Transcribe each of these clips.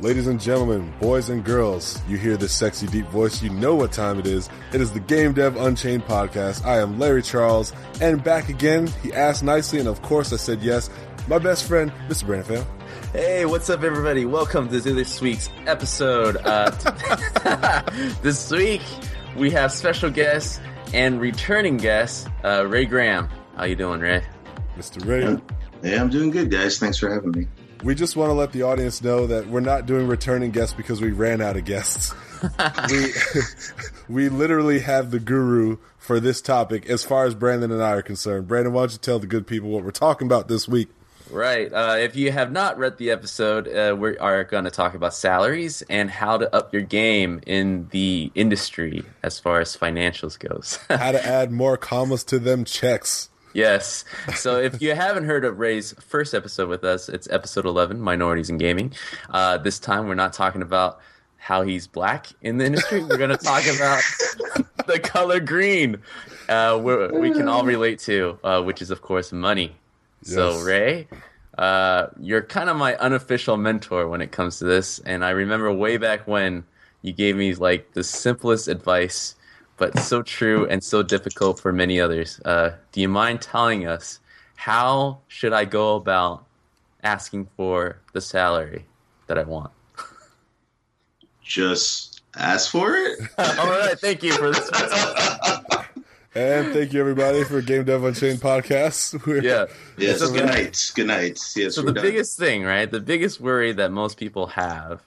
Ladies and gentlemen, boys and girls, you hear this sexy deep voice, you know what time it is. It is the Game Dev Unchained podcast. I am Larry Charles, and back again. He asked nicely, and of course I said yes. My best friend, Mr. Brandon Pham. Hey, what's up, everybody? Welcome to this week's episode. Uh, this week we have special guest and returning guest, uh, Ray Graham. How you doing, Ray? Mr. Ray. Yeah, I'm doing good, guys. Thanks for having me. We just want to let the audience know that we're not doing returning guests because we ran out of guests. we we literally have the guru for this topic as far as Brandon and I are concerned. Brandon, why don't you tell the good people what we're talking about this week? Right. Uh, if you have not read the episode, uh, we are going to talk about salaries and how to up your game in the industry as far as financials goes. how to add more commas to them checks. Yes. So if you haven't heard of Ray's first episode with us, it's episode 11, Minorities in Gaming. Uh, this time we're not talking about how he's black in the industry. We're going to talk about the color green, uh, we can all relate to, uh, which is, of course, money. Yes. So, Ray, uh, you're kind of my unofficial mentor when it comes to this. And I remember way back when you gave me like the simplest advice but so true and so difficult for many others. Uh, do you mind telling us how should I go about asking for the salary that I want? Just ask for it. All right, thank you for this. and thank you everybody for Game Dev Unchained podcast. We're, yeah. Yes. So good night. Good night. Yes. So the done. biggest thing, right? The biggest worry that most people have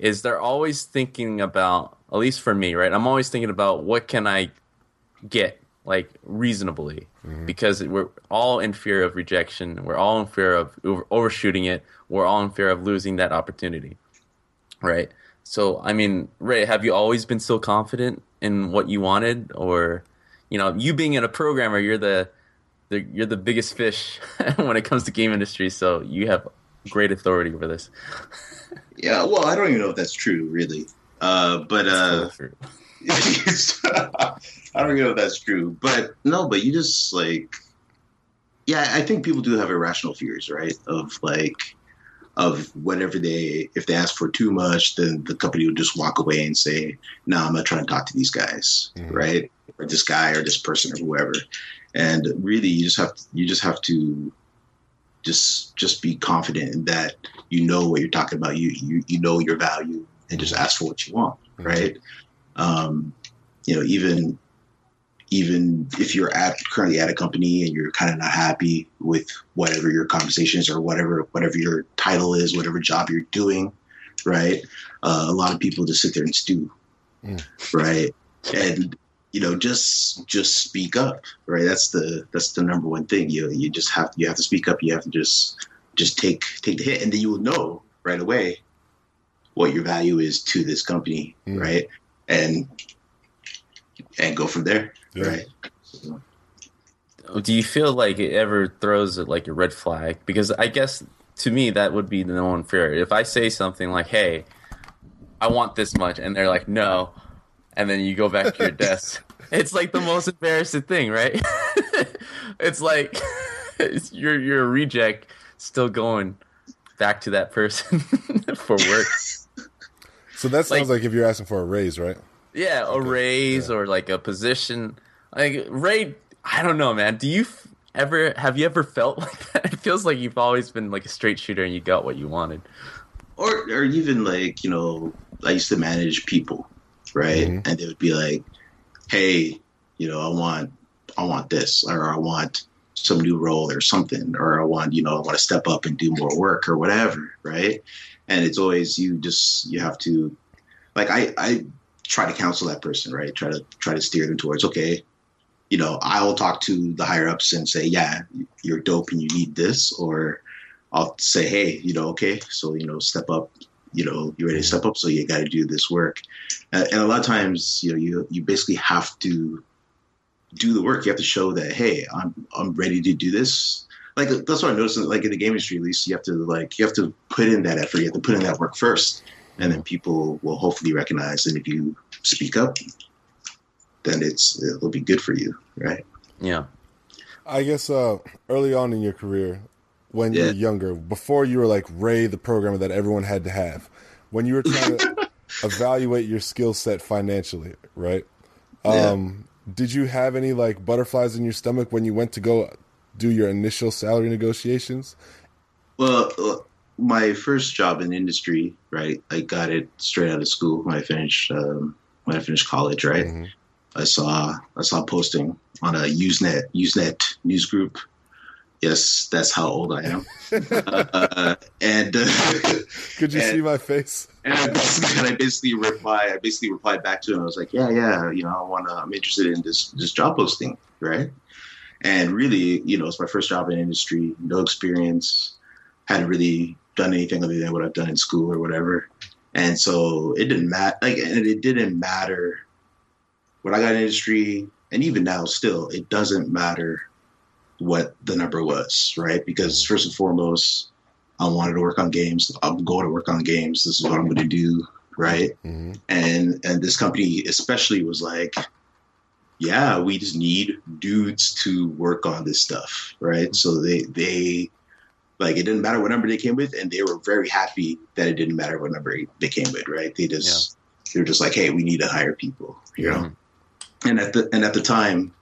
is they're always thinking about at least for me, right? I'm always thinking about what can I get like reasonably mm-hmm. because we're all in fear of rejection. We're all in fear of over- overshooting it. We're all in fear of losing that opportunity, right? So, I mean, Ray, have you always been so confident in what you wanted, or you know, you being in a programmer, you're the, the you're the biggest fish when it comes to game industry, so you have great authority over this. yeah, well, I don't even know if that's true, really. Uh, but uh, I don't know if that's true. But no, but you just like, yeah, I think people do have irrational fears, right? Of like, of whatever they, if they ask for too much, then the company will just walk away and say, "No, nah, I'm not trying to talk to these guys," mm-hmm. right? Or this guy or this person or whoever. And really, you just have to, you just have to just just be confident in that you know what you're talking about. You you you know your value and just ask for what you want, mm-hmm. right? Um, you know, even even if you're at currently at a company and you're kind of not happy with whatever your conversations or whatever whatever your title is, whatever job you're doing, right? Uh, a lot of people just sit there and stew, mm. right? And you know, just just speak up, right? That's the that's the number one thing. You you just have you have to speak up. You have to just just take take the hit, and then you will know right away what your value is to this company, mm. right? And and go from there, yeah. right? So. Do you feel like it ever throws it like a red flag? Because I guess to me that would be the no one fear. If I say something like, "Hey, I want this much," and they're like, "No," and then you go back to your desk, it's like the most embarrassing thing, right? it's like you're you're a reject, still going back to that person for work. So that sounds like, like, if you're asking for a raise, right? Yeah, a okay. raise yeah. or like a position. Like Ray, I don't know, man. Do you ever have you ever felt like that? It feels like you've always been like a straight shooter and you got what you wanted. Or or even like, you know, I used to manage people, right? Mm-hmm. And they would be like, "Hey, you know, I want I want this or I want some new role or something or I want, you know, I want to step up and do more work or whatever, right? and it's always you just you have to like I I try to counsel that person right try to try to steer them towards okay you know, I will talk to the higher ups and say, yeah, you're dope and you need this, or I'll say, hey, you know, okay, so you know, step up. You know, you ready to step up, so you got to do this work. Uh, and a lot of times, you know, you you basically have to do the work. You have to show that, hey, I'm I'm ready to do this. Like that's what I noticed. Like in the game industry, at least, you have to like you have to put in that effort. You have to put in that work first, and then people will hopefully recognize. And if you speak up, then it's it'll be good for you, right? Yeah. I guess uh, early on in your career, when you Yeah. were younger, before you were like Ray, the programmer that everyone had to have, when you were trying to evaluate your skill set financially, right? Yeah. Um, did you have any like butterflies in your stomach when you went to go do your initial salary negotiations? Well, uh, my first job in industry, right? I got it straight out of school when I finished um, when I finished college, right? Mhm. I saw I saw a posting on a Usenet Usenet news group. Yes, that's how old I am. uh, and uh, Could you And- see my face? and I basically, and I basically reply I basically replied back to him. I was like, yeah, yeah, you know, I want to. I'm interested in this this job posting, right? And really, you know, it's my first job in industry, no experience, hadn't really done anything other than what I've done in school or whatever. And so it didn't matter. Like, and it didn't matter when I got in industry, and even now, still, it doesn't matter what the number was, right? Because first and foremost, I wanted to work on games. I'm going to work on games. This is what I'm going to do, right? hmm And and this company especially was like, yeah, we just need dudes to work on this stuff, right? So they they like it didn't matter what number they came with, and they were very happy that it didn't matter what number they came with, right? They just they were just like, hey, we need to hire people, you know. And at the and at the time,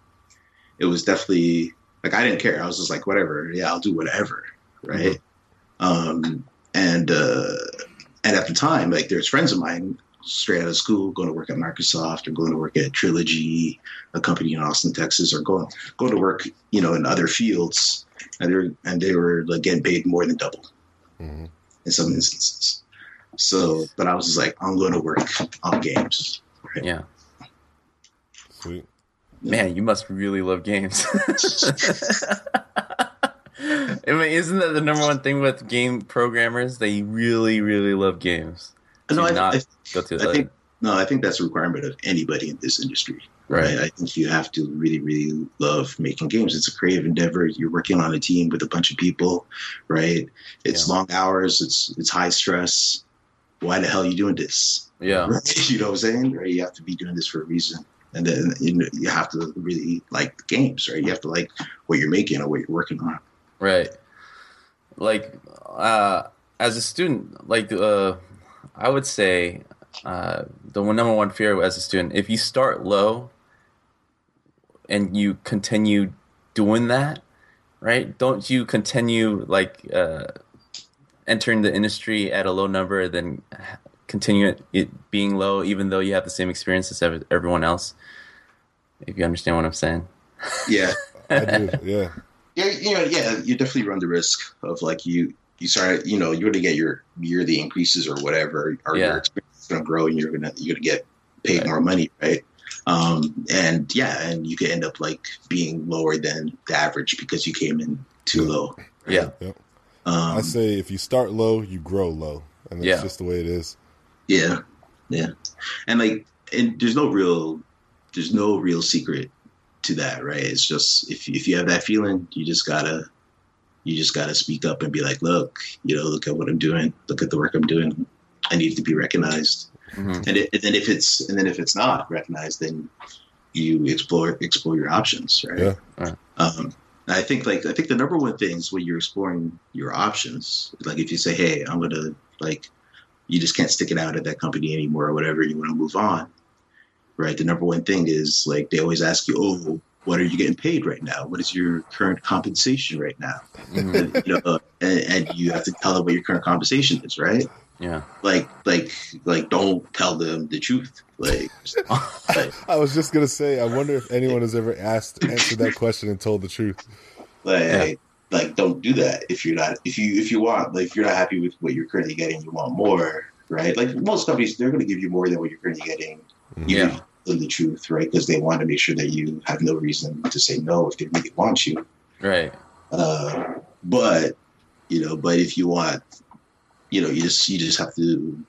it was definitely like I didn't care. I was just like, whatever, yeah, I'll do whatever, right? Um, and uh, and at the time, like there's friends of mine straight out of school going to work at Microsoft or going to work at Trilogy, a company in Austin, Texas, or going going to work, you know, in other fields, and they were and they were like getting paid more than double hmm in some instances. So, but I was just like, I'm going to work on games. Yeah. Sweet. Man, you must really love games. I mean, isn't that the number one thing with game programmers? They really, really love games. No, I, not I, go to I think no, I think that's a requirement of anybody in this industry. Right. right. I think you have to really, really love making games. It's a creative endeavor. You're working on a team with a bunch of people, right? It's Yeah. long hours. It's it's high stress. Why the hell are you doing this? Yeah. Right? You know what I'm saying? Right? You have to be doing this for a reason. And then you know, you have to really like games, right? You have to like what you're making or what you're working on. Right. Like uh as a student, like uh I would say uh the number one fear as a student, if you start low and you continue doing that, right? Don't you continue like uh entering the industry at a low number then continue it, it being low even though you have the same experience as ev- everyone else? If you understand what I'm saying. Yeah. I do. Yeah. Yeah, you know, yeah, you definitely run the risk of like you you start, you know, you're gonna get your yearly increases or whatever, or Yeah. your experience is gonna grow, and you're gonna you're gonna get paid Right. more money, right? Um, and yeah, and you could end up like being lower than the average because you came in too low. Yeah. Yep. Um, I say if you start low, you grow low, and that's Yeah. just the way it is. Yeah, yeah, and like, and there's no real, there's no real secret to that, right? It's just if if you have that feeling, you just gotta, you just gotta speak up and be like, look, you know, look at what I'm doing, look at the work I'm doing. I need to be recognized, Mhm. and, it, and then if it's and then if it's not recognized, then you explore explore your options, right? Yeah. Right. Um, I think like I think the number one thing is when you're exploring your options. Like if you say, "Hey, I'm gonna like," you just can't stick it out at that company anymore or whatever. You want to move on, right? The number one thing is like they always ask you, "Oh, what are you getting paid right now? What is your current compensation right now?" Mhm. And, you know, and, and you have to tell them what your current compensation is, right? Yeah. Like, like, like, don't tell them the truth. Like, like, I was just gonna say, I wonder if anyone has ever asked answered that question and told the truth. like, Yeah. Like, don't do that if you're not if you if you want like if you're not happy with what you're currently getting, you want more, right? Like most companies, they're going to give you more than what you're currently getting, Yeah. if, the truth, right? Because they want to make sure that you have no reason to say no if they really want you. Right. Uh, but you know, but if you want, you know, you just you just have to.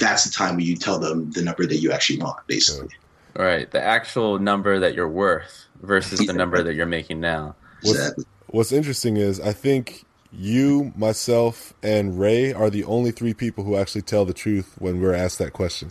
That's the time when you tell them the number that you actually want, basically. Right. The actual number that you're worth versus the number that you're making now. What's, Exactly. What's interesting is I think you, myself, and Ray are the only three people who actually tell the truth when we're asked that question.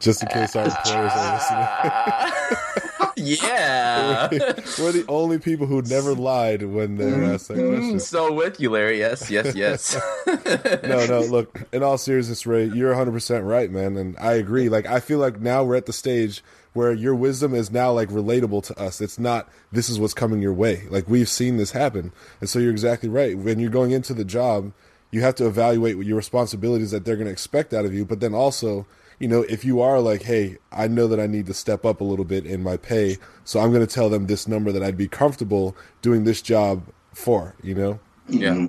Just in case our uh, employers are listening. yeah. we're the only people who never lied when they're asked that mm-hmm. question. Mm-hmm. so with you, Larry. Yes, yes, yes. no, no. Look, in all seriousness, Ray, you're 100 percent right, man, and I agree. Like, I feel like now we're at the stage where your wisdom is now like relatable to us. It's not this is what's coming your way. Like we've seen this happen, and so you're exactly right. When you're going into the job, you have to evaluate what your responsibilities that they're going to expect out of you, but then also. You know, if you are like, hey, I know that I need to step up a little bit in my pay, so I'm going to tell them this number that I'd be comfortable doing this job for, you know? yeah.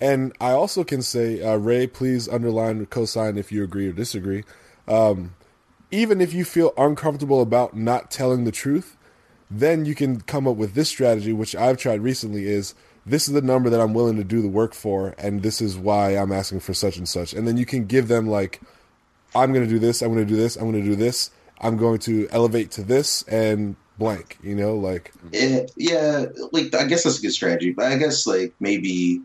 And I also can say, uh, Ray, please underline, or cosign if you agree or disagree. Um, even if you feel uncomfortable about not telling the truth, then you can come up with this strategy, which I've tried recently is this is the number that I'm willing to do the work for, and this is why I'm asking for such and such. And then you can give them like, I'm going to do this, I'm going to do this, I'm going to do this, I'm going to elevate to this and blank, you know, like, Eh, yeah, like I guess that's a good strategy, but I guess like maybe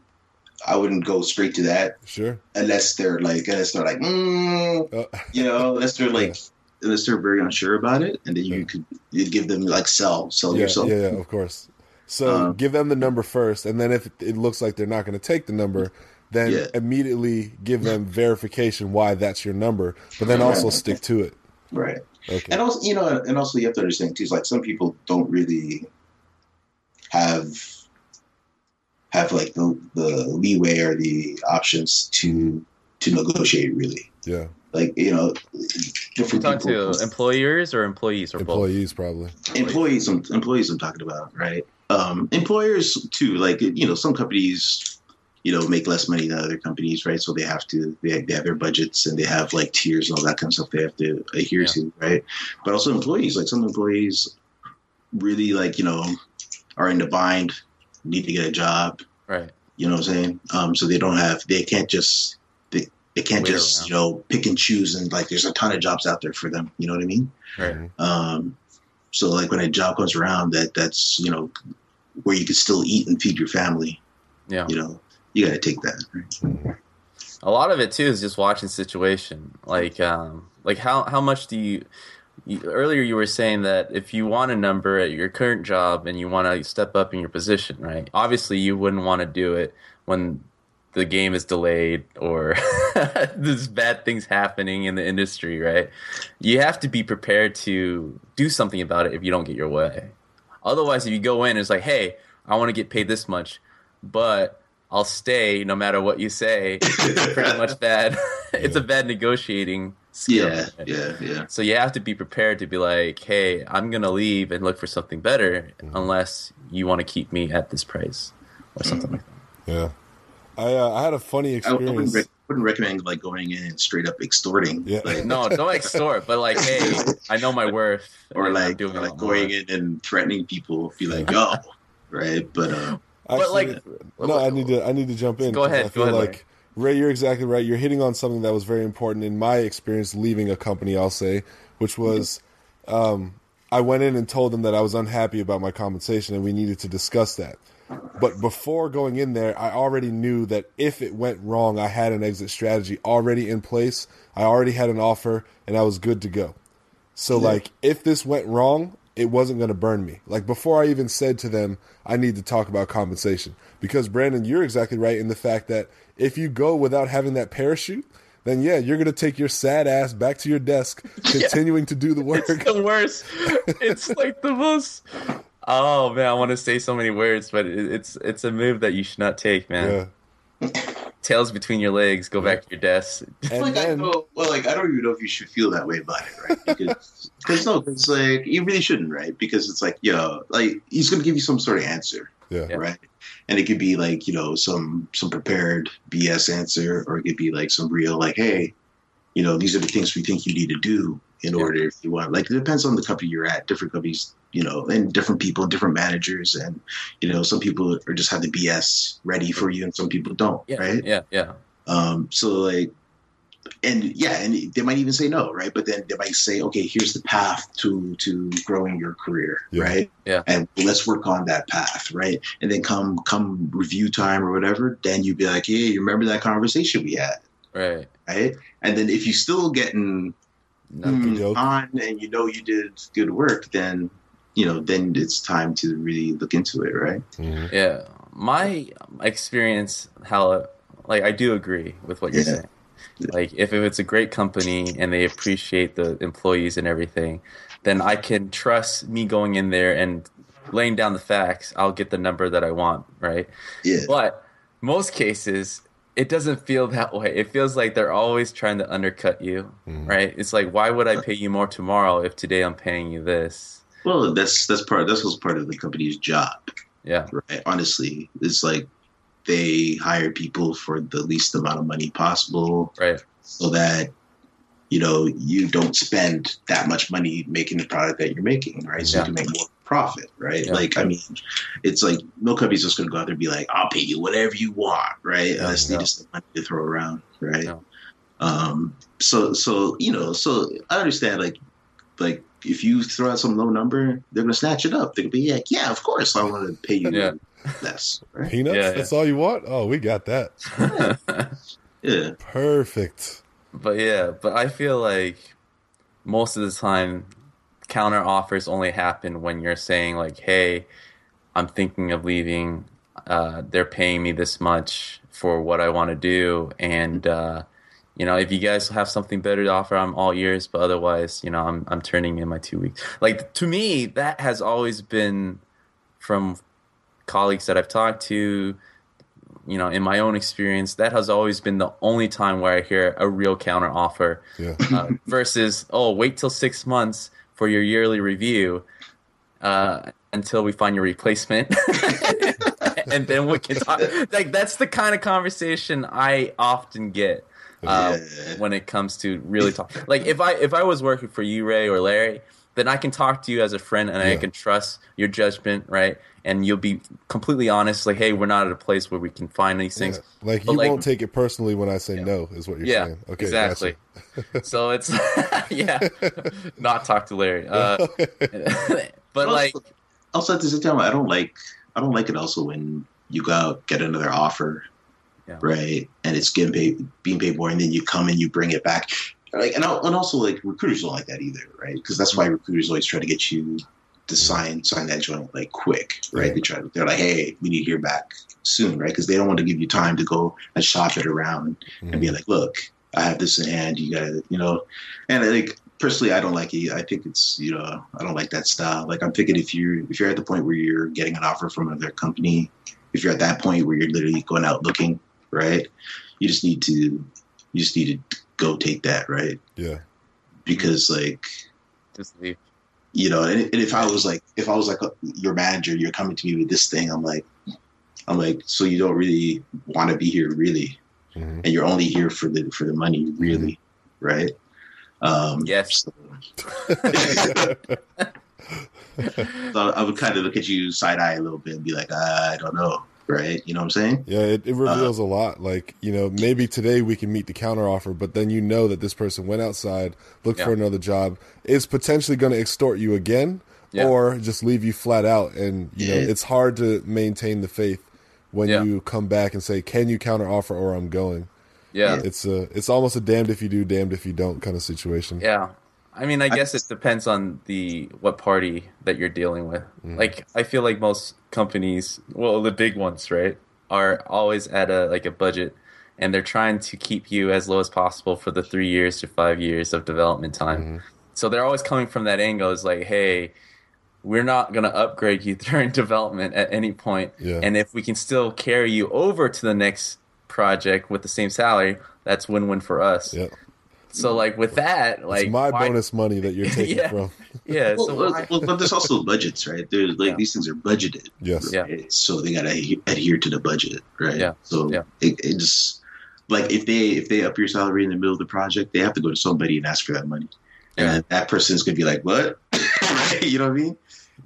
I wouldn't go straight to that sure. unless they're like unless they're like mm, Uh, you know unless they're like unless they're very unsure about it, and then you could you give them like sell sell yeah, yourself. yeah, yeah, of course. So Um, give them the number first, and then if it looks like they're not going to take the number, then Yeah. immediately give them verification why that's your number, but then also stick to it. Right. Okay. And also, you know, and also you have to understand too. Is like some people don't really have have like the the leeway or the options to to negotiate. Really, Yeah, like you know, You different talk people. to employers or employees or both? employees probably. employees I'm, employees I'm talking about, right? Um, employers too, like you know, some companies, you know, make less money than other companies, right? So they have to they, they have their budgets and they have like tiers and all that kind of stuff they have to adhere Yeah. to, right? But also employees, like some employees, really like you know, are in the bind, need to get a job, Right. you know what I'm saying? Um, so they don't have they can't just they they can't Wait just around. you know pick and choose and like there's a ton of jobs out there for them, you know what I mean? Right. Um, so like when a job comes around that that's you know where you can still eat and feed your family, Yeah. you know, you got to take that. A lot of it too is just watching situation. Like um like how how much do you, you earlier you were saying that if you want a number at your current job and you want to step up in your position right? Obviously you wouldn't want to do it when the game is delayed or there's bad things happening in the industry right? You have to be prepared to do something about it if you don't get your way. Otherwise if you go in it's like hey i want to get paid this much but I'll stay no matter what you say. It's pretty much bad. it's a bad negotiating skill. Yeah, yeah, yeah. So you have to be prepared to be like, hey, I'm gonna leave and look for something better, unless you want to keep me at this price or something like that. Yeah, I uh, I had a funny I wouldn't, experience. rec- wouldn't recommend like going in and straight up extorting, Yeah. like, No, don't extort, but like, hey, I know my worth, or like doing a like going more. in and threatening people. Be like, yo, right? But uh, But like, Actually, no, I need to I need to jump in. Go ahead, I feel ahead, like Ray, you're exactly right. You're hitting on something that was very important in my experience leaving a company. I'll say, which was, um, I went in and told them that I was unhappy about my compensation and we needed to discuss that. But before going in there, I already knew that if it went wrong, I had an exit strategy already in place. I already had an offer and I was good to go. So like if this went wrong, it wasn't going to burn me. Like before I even said to them, I need to talk about compensation because Brandon, you're exactly right in the fact that if you go without having that parachute, then yeah, you're going to take your sad ass back to your desk, continuing to do the work. It's the worst. It's like the most. Oh man, I want to say so many words, but it's it's a move that you should not take, man. Yeah. Tails between your legs, go back to your desk. And like I know, well, like I don't even know if you should feel that way about it, right? Because cause no, it's like you really shouldn't, right? Because it's like, yo, like he's gonna give you some sort of answer, yeah, Yeah. right? And it could be like you know some some prepared BS answer, or it could be like some real like, hey, you know, these are the things we think you need to do, in Yeah. order if you want. Like it depends on the company you're at. Different companies, you know, and different people, different managers, and you know, some people are just have the BS ready for you, and some people don't. Yeah, Right. yeah, yeah, Um, so like, and yeah, and they might even say no, right? But then they might say, okay, here's the path to to growing your career, Yeah. right? Yeah. And let's work on that path, right? And then come come review time or whatever, then you'd be like, hey, you remember that conversation we had, right. right? And then if you still getting No, mm, joke. on and you know you did good work, then you know then it's time to really look into it, right? Mhm. Yeah, my experience, how like I do agree with what you're Yeah. saying. Like if, if it's a great company and they appreciate the employees and everything, then I can trust me going in there and laying down the facts. I'll get the number that I want, right? Yeah. But most cases, it doesn't feel that way. It feels like they're always trying to undercut you, Mhm. right? It's like, why would I pay you more tomorrow if today I'm paying you this? Well, that's that's part that's what's part of the company's job. Yeah, right? Honestly, it's like they hire people for the least amount of money possible right. so that you know you don't spend that much money making the product that you're making, right? So Yeah. you can make more profit, right? Yeah. Like, I mean, it's like no company's just going to go out there and be like, "I'll pay you whatever you want," right? Yeah, Unless they just have money to throw around, right? Yeah. Um, so, so you know, so I understand, like, like if you throw out some low number, they're going to snatch it up. They're going to be like, "Yeah, of course, I want to pay you Yeah. less," right? Peanuts? Yeah, yeah. That's all you want? Oh, we got that. Yeah. Perfect. But yeah, but I feel like most of the time counter offers only happen when you're saying like, "Hey, I'm thinking of leaving. Uh, they're paying me this much for what I want to do, and uh, you know, if you guys have something better to offer, I'm all ears. But otherwise, you know, I'm I'm turning in my two weeks. Like to me, that has always been from colleagues that I've talked to, you know, in my own experience, that has always been the only time where I hear a real counter offer Yeah. uh, versus, oh, wait till six months for your yearly review uh, until we find your replacement. and then we can talk. Like, that's the kind of conversation I often get. Uh, Yeah. when it comes to really talk, like if I if I was working for you, Ray or Larry, then I can talk to you as a friend and I can trust your judgment, right? And you'll be completely honest, like, hey, we're not at a place where we can find these things. Yeah. Like But, you like- won't take it personally when I say no, is what you're yeah, saying. Okay, exactly. gotcha. so it's yeah, not talk to Larry. Uh, but like, also at the same time, I don't like I don't like it also when you go out get another offer, Yeah. right? And it's getting paid, being paid more, and then you come and you bring it back. Like, and, and also like recruiters don't like that either, right? Because that's why recruiters always try to get you to sign sign that joint like quick, right? They try. They're like, hey, we need to hear back soon, right? Because they don't want to give you time to go and shop it around and be Mhm. like, look, I have this in hand. You gotta, you know, and like personally, I don't like it. I think it's, you know, I don't like that style. Like I'm thinking if you're if you're at the point where you're getting an offer from another company, if you're at that point where you're literally going out looking, right? You just need to, you just need to go take that, right? Yeah. Because like just leave. You know, and, and if I was like, if I was like a, your manager, you're coming to me with this thing, I'm like, I'm like, so you don't really want to be here, really, Mhm. and you're only here for the for the money, really, right? Um, Yes. So, so I would kind of look at you side eye a little bit and be like, I don't know, right? You know what I'm saying? Yeah, it, it uh, reveals a lot. Like, you know, maybe today we can meet the counteroffer, but then you know that this person went outside, looked Yeah. for another job, is potentially going to extort you again, Yeah. or just leave you flat out. And, you know, it's hard to maintain the faith when Yeah. you come back and say, can you counteroffer, or I'm going. Yeah. It's a, it's almost a damned if you do, damned if you don't kind of situation. Yeah. I mean, I guess it depends on the what party that you're dealing with. Mm. Like, I feel like most companies, well, the big ones, right, are always at a like a budget, and they're trying to keep you as low as possible for the three years to five years of development time. Mm-hmm. So they're always coming from that angle. It's like, hey, we're not going to upgrade you during development at any point, Yeah. and if we can still carry you over to the next project with the same salary, that's win-win for us. Yeah. So like with that, like it's my why- bonus money that you're taking Yeah. from. Yeah. Well, So well, why- well, but there's also budgets, right? There's like Yeah. these things are budgeted. Yes. Yeah. So they gotta adhere to the budget, right? Yeah. So Yeah. It, it just like if they if they up your salary in the middle of the project, they have to go to somebody and ask for that money. and Yeah. then that person's gonna be like, "What?" right? You know what I mean?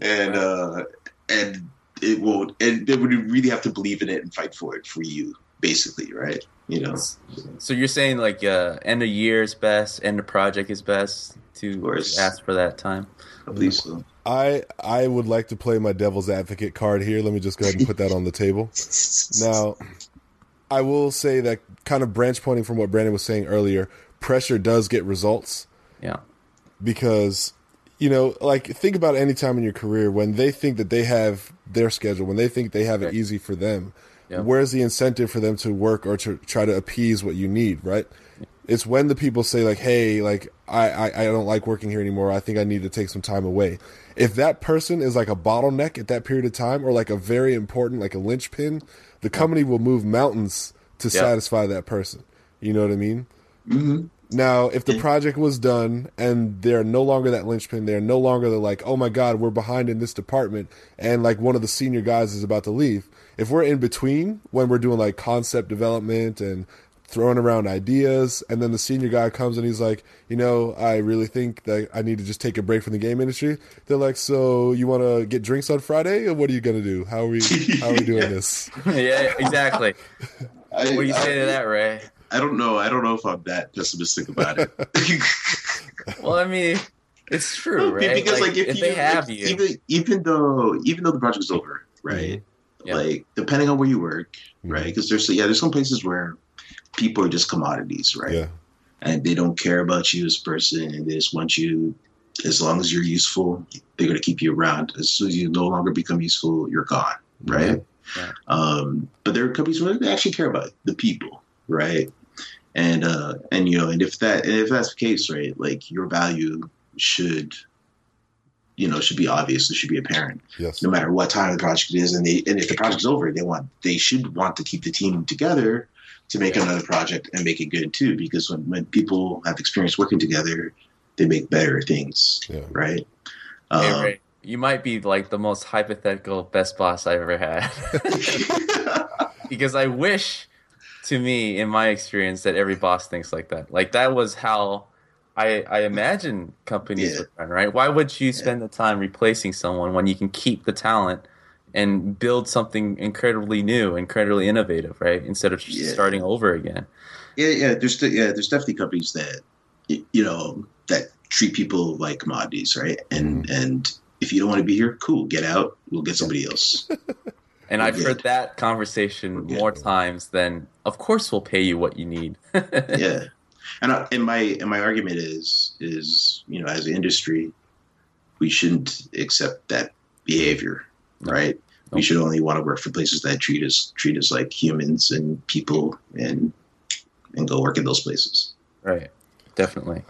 And uh, and it won't, and they would really have to believe in it and fight for it for you, basically, right? You know, So you're saying like uh, end of year is best, end of project is best to, Of ask for that time. I believe so. I I would like to play my devil's advocate card here. Let me just go ahead and put that on the table. Now, I will say that kind of branch pointing from what Brandon was saying earlier, pressure does get results Yeah. because you know, like think about any time in your career when they think that they have their schedule, when they think they have it easy for them. Yeah. Where's the incentive for them to work or to try to appease what you need, right? It's when the people say like, "Hey, like I, I I don't like working here anymore. I think I need to take some time away." If that person is like a bottleneck at that period of time, or like a very important, like a linchpin, the company will move mountains to Yeah. satisfy that person. You know what I mean? hmm Now, if the project was done and they're no longer that linchpin, they're no longer the like, oh my God, we're behind in this department, and like one of the senior guys is about to leave. If we're in between when we're doing like concept development and throwing around ideas, and then the senior guy comes and he's like, you know, I really think that I need to just take a break from the game industry. They're like, so you want to get drinks on Friday, or what are you gonna do? How are we? How are we doing this? yeah, exactly. I, What do you say I- to that, Ray? I don't know. I don't know if I'm that pessimistic about it. Well, I mean, it's true, right? because like, if, if you, they have like, you, even even though even though the project's over, right? Mm-hmm. Yeah. Like depending on where you work, Mhm. right? Because there's yeah, there's some places where people are just commodities, right? Yeah, And they don't care about you as a person, and they just want you. As long as you're useful, they're gonna keep you around. As soon as you no longer become useful, you're gone, right? Yeah. Um, but there are companies where they actually care about the people, right? And uh, and you know, and if that and if that's the case, right, like your value should, you know, it should be obvious. It should be apparent, yes, no matter what time the project is. And they and if the project's over, they want they should want to keep the team together to make Yeah. another project and make it good too. Because when when people have experience working together, they make better things, yeah. right? hey, Um, Ray, you might be like the most hypothetical best boss I've ever had. because I wish, to me, in my experience, that every boss thinks like that. Like that was how I I imagine companies Yeah. would run, right? Why would you spend the time replacing someone when you can keep the talent and build something incredibly new, incredibly innovative, right? Instead of just Yeah. starting over again. Yeah, yeah. There's yeah, there's definitely companies that you know that treat people like commodities, right? And Mm-hmm. and if you don't want to be here, cool, get out. We'll get somebody else. And We're I've heard that conversation good. more times than, of course, we'll pay you what you need. yeah, and I, and my and my argument is is you know as an industry, we shouldn't accept that behavior, No. right? No. We should only want to work for places that treat us treat us like humans and people, and and go work in those places. right. Definitely.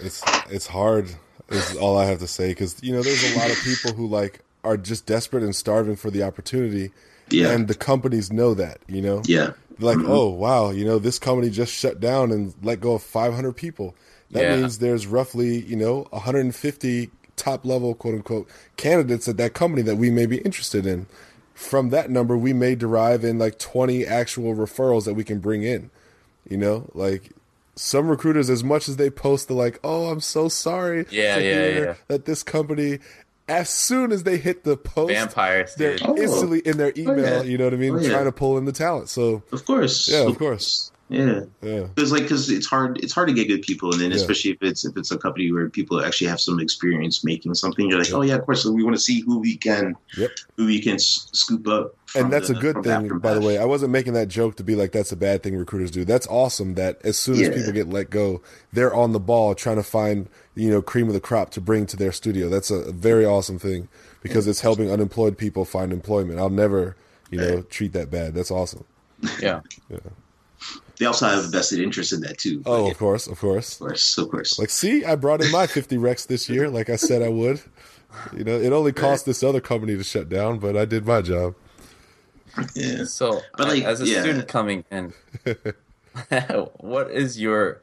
It's it's hard. Is all I have to say because you know there's a lot of people who like are just desperate and starving for the opportunity, Yeah, and the companies know that. You know, yeah, like Mhm. oh wow, you know this company just shut down and let go of 500 people. That Yeah. means there's roughly you know 150 top level quote unquote candidates at that company that we may be interested in. From that number, we may derive in like 20 actual referrals that we can bring in. You know, like some recruiters, as much as they post the like, "Oh, I'm so sorry," Yeah, to yeah, yeah. that this company, as soon as they hit the post, Vampires, they're. Oh. instantly in their email. Oh, yeah. You know what I mean? Oh, yeah. Trying to pull in the talent. So of course, Yeah, of course. Yeah. yeah, Because like, because it's hard, it's hard to get good people, and then Yeah. especially if it's if it's a company where people actually have some experience making something, you're like, Yep. oh yeah, of course. So we want to see who we can, Yep. who we can s- scoop up. and that's the- a good thing, aftermath. by the way. I wasn't making that joke to be like that's a bad thing recruiters do. That's awesome. That as soon as Yeah. people get let go, they're on the ball trying to find you know cream of the crop to bring to their studio. That's a very awesome thing because it's helping unemployed people find employment. I'll never you know treat that bad. That's awesome. Yeah. yeah. They also have a vested interest in that too. Oh, Like, of course, of course. of course, of course. Like, see, I brought in my 50 reqs this year, like I said I would. You know, it only cost this other company to shut down, but I did my job. yeah. So, But, like, as a yeah. student coming in, what is your?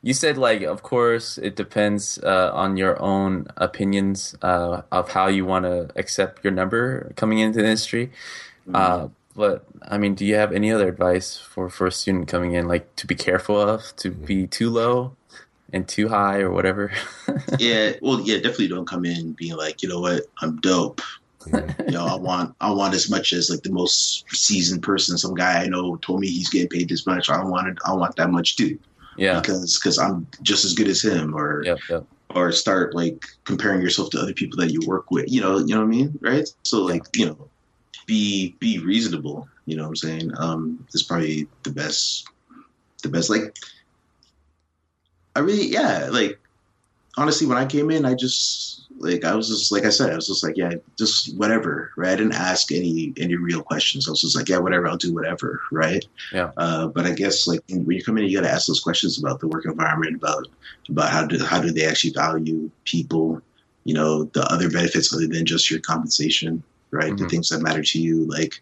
You said like, of course, it depends uh, on your own opinions uh, of how you want to accept your number coming into the industry. Mm-hmm. Uh, but I mean, do you have any other advice for for a student coming in, like to be careful of, to be too low and too high or whatever. yeah, well, yeah, definitely don't come in being like, you know what, I'm dope. Mhm. You know, I want I want as much as like the most seasoned person. Some guy I know told me he's getting paid this much. I want it. I want that much too. yeah. because because I'm just as good as him, or Yep. Yep. or start like comparing yourself to other people that you work with. You know, you know what I mean, right? So like you know, be be reasonable. You know what I'm saying? Um, is probably the best. The best, like I really, yeah, like honestly, when I came in, I just like I was just like I said, I was just like, yeah, just whatever, right? I didn't ask any any real questions. I was just like, yeah, whatever, I'll do whatever, right? Yeah. Uh, but I guess like when you come in, you got to ask those questions about the work environment, about about how do how do they actually value people, you know, the other benefits other than just your compensation, right? The Mhm. things that matter to you, like,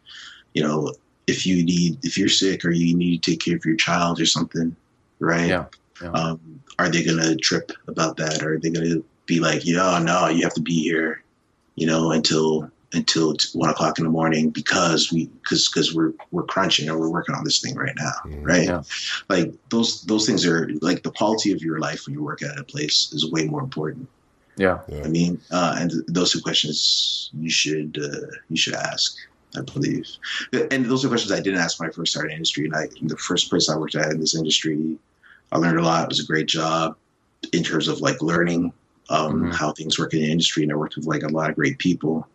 you know, if you need if you're sick or you need to take care of your child or something, right? Yeah. Yeah. Um, are they gonna trip about that? Or are they gonna be like, you know, no, you have to be here, you know, until until one o'clock in the morning because we because because we're we're crunching or we're working on this thing right now, right? Yeah. Like those those things are like the quality of your life when you work at a place is way more important. Yeah. Yeah. I mean, uh, and those are questions you should uh, you should ask. I believe, and those are questions I didn't ask when I first started in industry. And I, the first place I worked at in this industry, I learned a lot. It was a great job in terms of like learning um, Mhm. how things work in the industry, and I worked with like a lot of great people.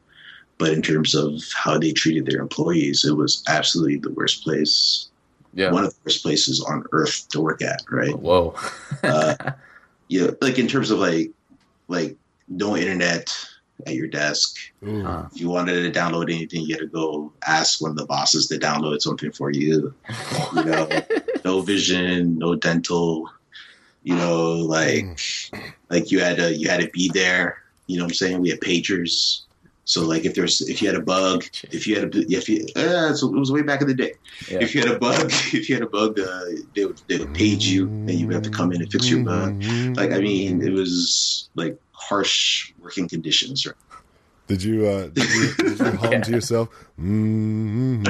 But in terms of how they treated their employees, it was absolutely the worst place, Yeah. one of the worst places on earth to work at. Right? Whoa. Uh, yeah, like in terms of like like no internet at your desk. Ooh. Uh, If you wanted to download anything, you had to go ask one of the bosses to download something for you. You know, no vision, no dental. You know, like like you had to you had to be there. You know what I'm saying? We had pagers. So like if there's if you had a bug, if you had a if you uh, so it was way back in the day. Yeah. If you had a bug, if you had a bug, uh, they would they would page you, and you would have to come in and fix your bug. Like I mean, it was like harsh working conditions. Right? Did you uh did you, did you hum to yourself? Mm-hmm.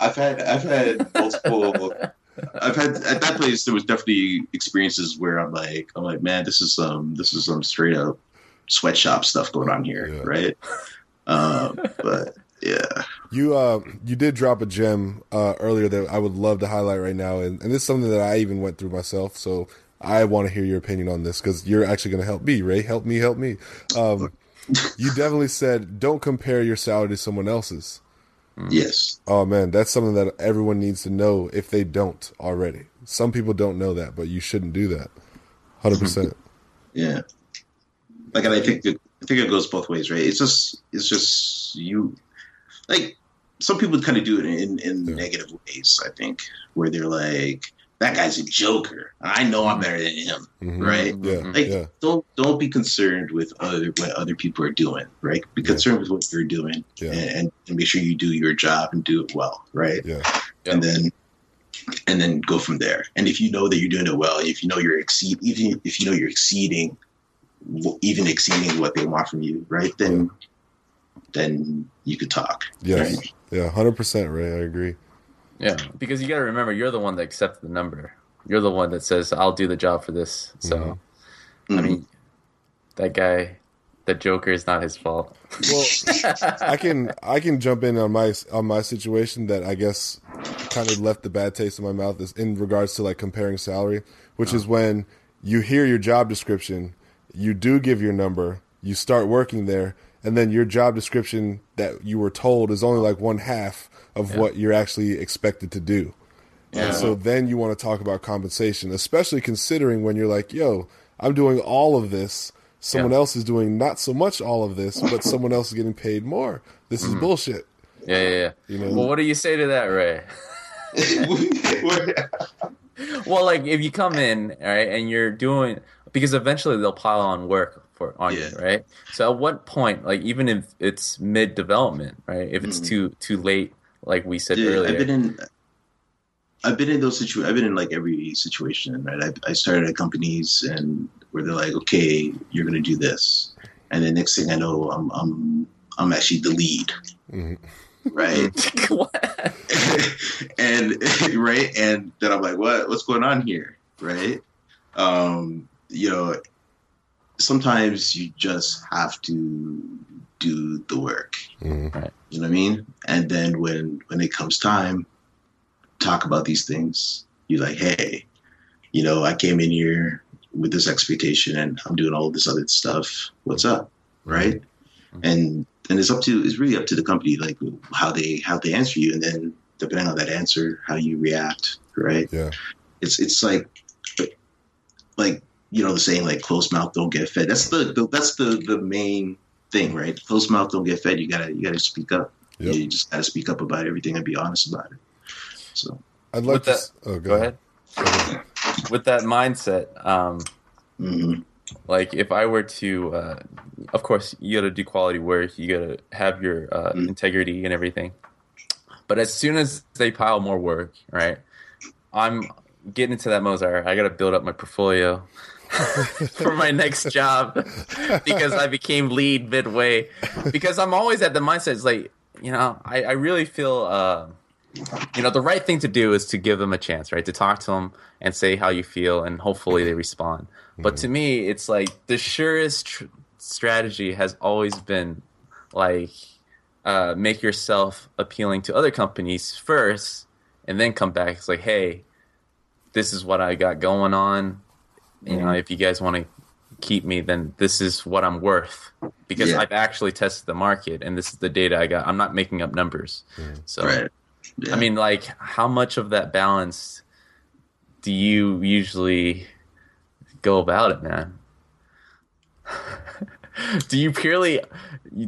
I've had I've had multiple. I've had at that place. There was definitely experiences where I'm like I'm like man, this is um this is some straight up sweatshop stuff going on here, Yeah. right? Um, but yeah, You uh you did drop a gem uh earlier that I would love to highlight right now and, and this is something that I even went through myself so I want to hear your opinion on this because you're actually going to help me Ray. Help me help me. Um you definitely said don't compare your salary to someone else's. Yes, oh man that's something that everyone needs to know if they don't already. Some people don't know that but you shouldn't do that. 100% yeah. Like, and I think it, I think it goes both ways, right? It's just it's just you like some people kind of do it in in Yeah. negative ways. I think where they're like that guy's a joker. I know I'm better than him, Mhm. right? yeah Mhm. Like, yeah don't don't be concerned with other what other people are doing, right? Be Yeah. concerned with what you're doing, Yeah. and, and make sure you do your job and do it well, right? yeah Yeah. And then and then go from there. And if you know that you're doing it well, if you know you're exceed, even if you know you're exceeding, even exceeding what they want from you, right? Then then you could talk. yes Right? yeah 100% right? I agree Yeah, because you got to remember, you're the one that accepted the number. You're the one that says, "I'll do the job for this." So, Mhm. I mean, that guy, the Joker, is not his fault. well I can I can jump in on my on my situation that I guess kind of left the bad taste in my mouth is in regards to like comparing salary, which is when you hear your job description, you do give your number, you start working there, and then your job description that you were told is only like one half of Yeah. what you're actually expected to do. Yeah. And so then you want to talk about compensation, especially considering when you're like, yo, I'm doing all of this. Someone Yeah. else is doing not so much all of this, but someone else is getting paid more. This is mm-hmm. bullshit. yeah, yeah, yeah. You know? Well, what do you say to that, Ray? Well, like if you come in, all right, and you're doing because eventually they'll pile on work for on you, right? So at what point, like even if it's mid development, right? If it's Mhm. too too late, like we said Dude, earlier, I've been in I've been in those situations. I've been in like every situation, right? I, I started at companies and where they're like, okay, you're going to do this. And then next thing I know, I'm, I'm, I'm actually the lead, Mhm. right? What? and, right. And then I'm like, what, what's going on here? right? Um, you know, sometimes you just have to do the work. Mhm. You know what I mean? And then when when it comes time, talk about these things. You're like, hey, you know, I came in here with this expectation, and I'm doing all this other stuff. What's up, right? And and it's up to it's really up to the company, like how they how they answer you, and then depending on that answer, how you react, right? Yeah. It's it's like like you know the saying like closed mouth don't get fed. That's the, the that's the the main thing, right? Closed mouth don't get fed. You gotta you gotta speak up. Yep. You just gotta speak up about everything and be honest about it. So I'd like With to. that- oh, Go ahead. Go ahead. With that mindset, um, mhm. like if I were to, uh, of course, you got to do quality work. You got to have your uh, Mm. integrity and everything. But as soon as they pile more work, right, I'm getting into that Mozart. I got to build up my portfolio for my next job because I became lead midway. Because I'm always at the mindset. It's like you know, I, I really feel. Uh, you know, the right thing to do is to give them a chance, right? To talk to them and say how you feel, and hopefully they respond. But to me, it's like the surest tr- strategy has always been like uh, make yourself appealing to other companies first, and then come back. It's like, hey, this is what I got going on. You know, if you guys want to keep me, then this is what I'm worth because Yeah. I've actually tested the market, and this is the data I got. I'm not making up numbers. So, right. Yeah. I mean, like, how much of that balance do you usually go about it, man? do you purely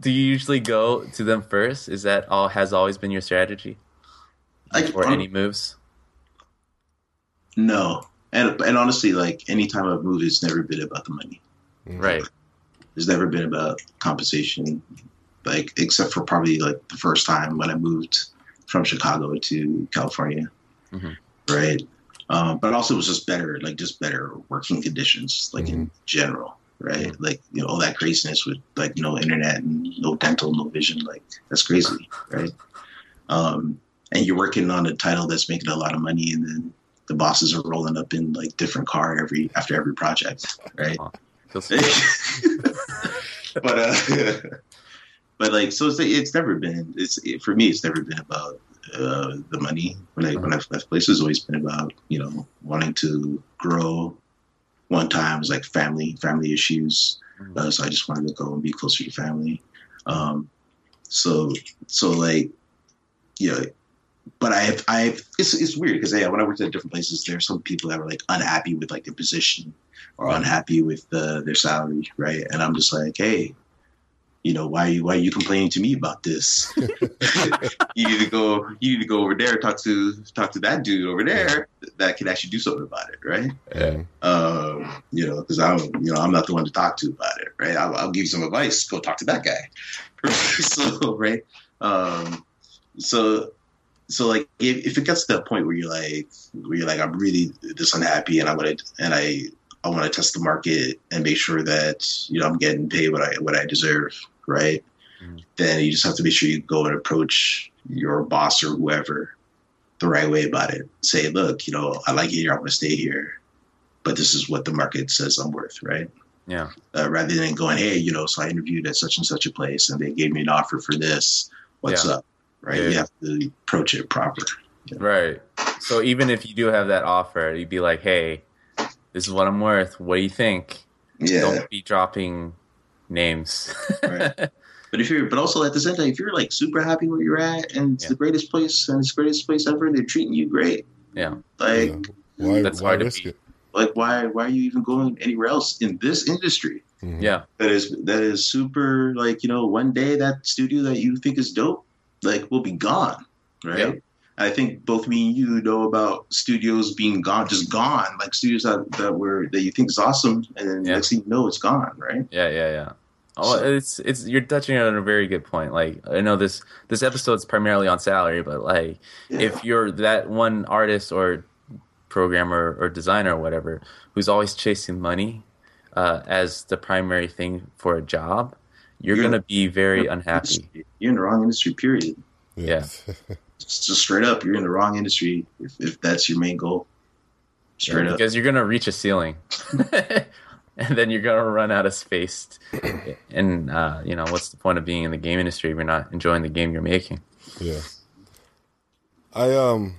do you usually go to them first? Is that all has always been your strategy Like, or um, any moves? no, and and honestly, like any time I've moved, it's never been about the money. Right. It's never been about compensation, like except for probably like the first time when I moved from Chicago to California, Mhm. right? Um, but also it was just better, like just better working conditions, like in general, right? Like you know all that craziness with like no internet and no dental, no vision, like that's crazy, right? Um, and you're working on a title that's making a lot of money, and then the bosses are rolling up in like different car every after every project, right? But uh, but like so it's, it's never been it's it, for me it's never been about uh, the money when I when I've left places it's always been about you know wanting to grow. One time was like family family issues, uh, so I just wanted to go and be closer to family. Um, so so like you know. But I have, I have, it's, it's weird because yeah, when I worked at different places, there are some people that were like unhappy with like their position or unhappy with uh, their salary, right? And I'm just like, hey, you know, why are you why are you complaining to me about this? you need to go you need to go over there talk to talk to that dude over there that can actually do something about it, right? Yeah. Um, you know, because I'm you know I'm not the one to talk to about it, right? I'll, I'll give you some advice. Go talk to that guy. so right, um, so so like if, if it gets to that point where you're like where you're like I'm really this unhappy and I want to and I I want to test the market and make sure that you know I'm getting paid what I what I deserve, right? Mhm. Then you just have to make sure you go and approach your boss or whoever the right way about it. Say, look, you know, I like it here, I want to stay here, but this is what the market says I'm worth, right? Yeah. Uh, rather than going, hey, you know, so I interviewed at such and such a place and they gave me an offer for this. What's Yeah. up? Right? Yeah. You have to approach it proper. Right. So even if you do have that offer, you'd be like, "Hey, this is what I'm worth. What do you think?" Yeah. Don't be dropping names. Right. But if you're, but also at the same time, if you're like super happy where you're at and it's Yeah. the greatest place and it's the greatest place ever, and they're treating you great, yeah. like, Yeah. Why, That's why hard to risk beat. it? like why, why are you even going anywhere else in this industry? Mhm. Yeah. That is that is super. Like you know, one day that studio that you think is dope, like we'll be gone, right? Yeah. I think both me and you know about studios being gone, just gone, like studios that, that were that you think is awesome, and then Yeah. next thing you know, it's gone, right? Yeah, yeah, yeah. Oh, So- it's it's you're touching on a very good point. Like I know this this episode's primarily on salary, but like Yeah. if you're that one artist or programmer or designer or whatever who's always chasing money uh, as the primary thing for a job, you're You're- gonna be very unhappy. You're in the wrong industry. Period. Yeah. Just, just straight up, you're in the wrong industry if, if that's your main goal. straight up. because you're gonna reach a ceiling, and then you're gonna run out of space. And uh, you know what's the point of being in the game industry if you're not enjoying the game you're making? Yeah. I um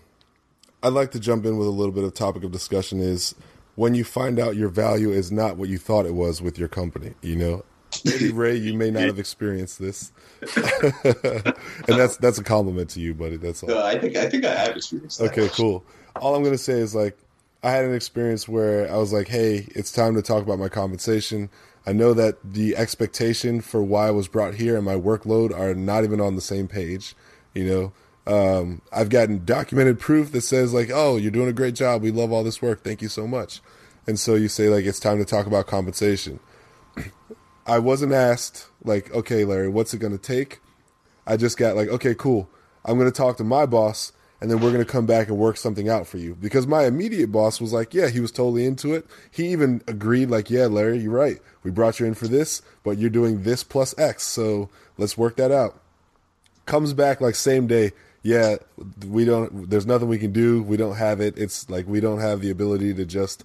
I'd like to jump in with a little bit of topic of discussion is when you find out your value is not what you thought it was with your company, you know. Maybe Ray, you may not have experienced this. and that's that's a compliment to you, buddy. That's all. No, I think I think I have experienced that. Okay, cool. All I'm gonna say is like I had an experience where I was like, "Hey, it's time to talk about my compensation." I know that the expectation for why I was brought here and my workload are not even on the same page. You know, um, I've gotten documented proof that says like, "Oh, you're doing a great job. We love all this work. Thank you so much." And so you say like, "It's time to talk about compensation." I wasn't asked like, "Okay, Larry, what's it going to take?" I just got like, "Okay, cool. I'm going to talk to my boss." and then we're going to come back and work something out for you. Because my immediate boss was like, yeah, he was totally into it. He even agreed, like, yeah, Larry, you're right. We brought you in for this, but you're doing this plus X, so let's work that out. Comes back like same day, yeah, we don't, there's nothing we can do. We don't have it. It's like we don't have the ability to just.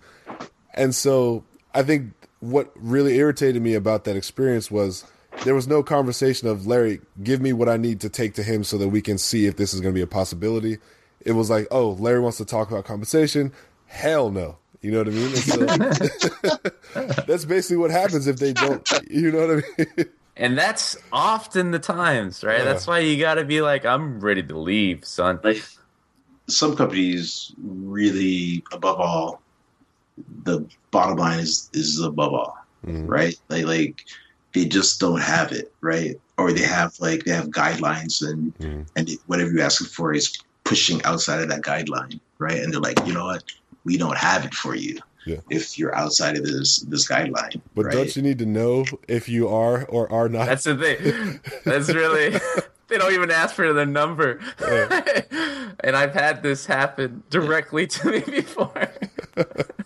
And so I think what really irritated me about that experience was there was no conversation of Larry, give me what I need to take to him so that we can see if this is going to be a possibility. It was like, oh, Larry wants to talk about compensation. Hell no. You know what I mean? So, that's basically what happens if they don't. You know what I mean? And that's often the times, right? Yeah. That's why you got to be like, I'm ready to leave, son. Like some companies really, above all, the bottom line is is above all, Mhm. right? Like like they just don't have it, right? Or they have like they have guidelines and Mhm. and whatever you ask for is pushing outside of that guideline, right? And they're like, you know what, we don't have it for you Yeah. if you're outside of this this guideline, But right? don't you need to know if you are or are not? That's the thing. That's really. They don't even ask for the number. and I've had this happen directly to me before.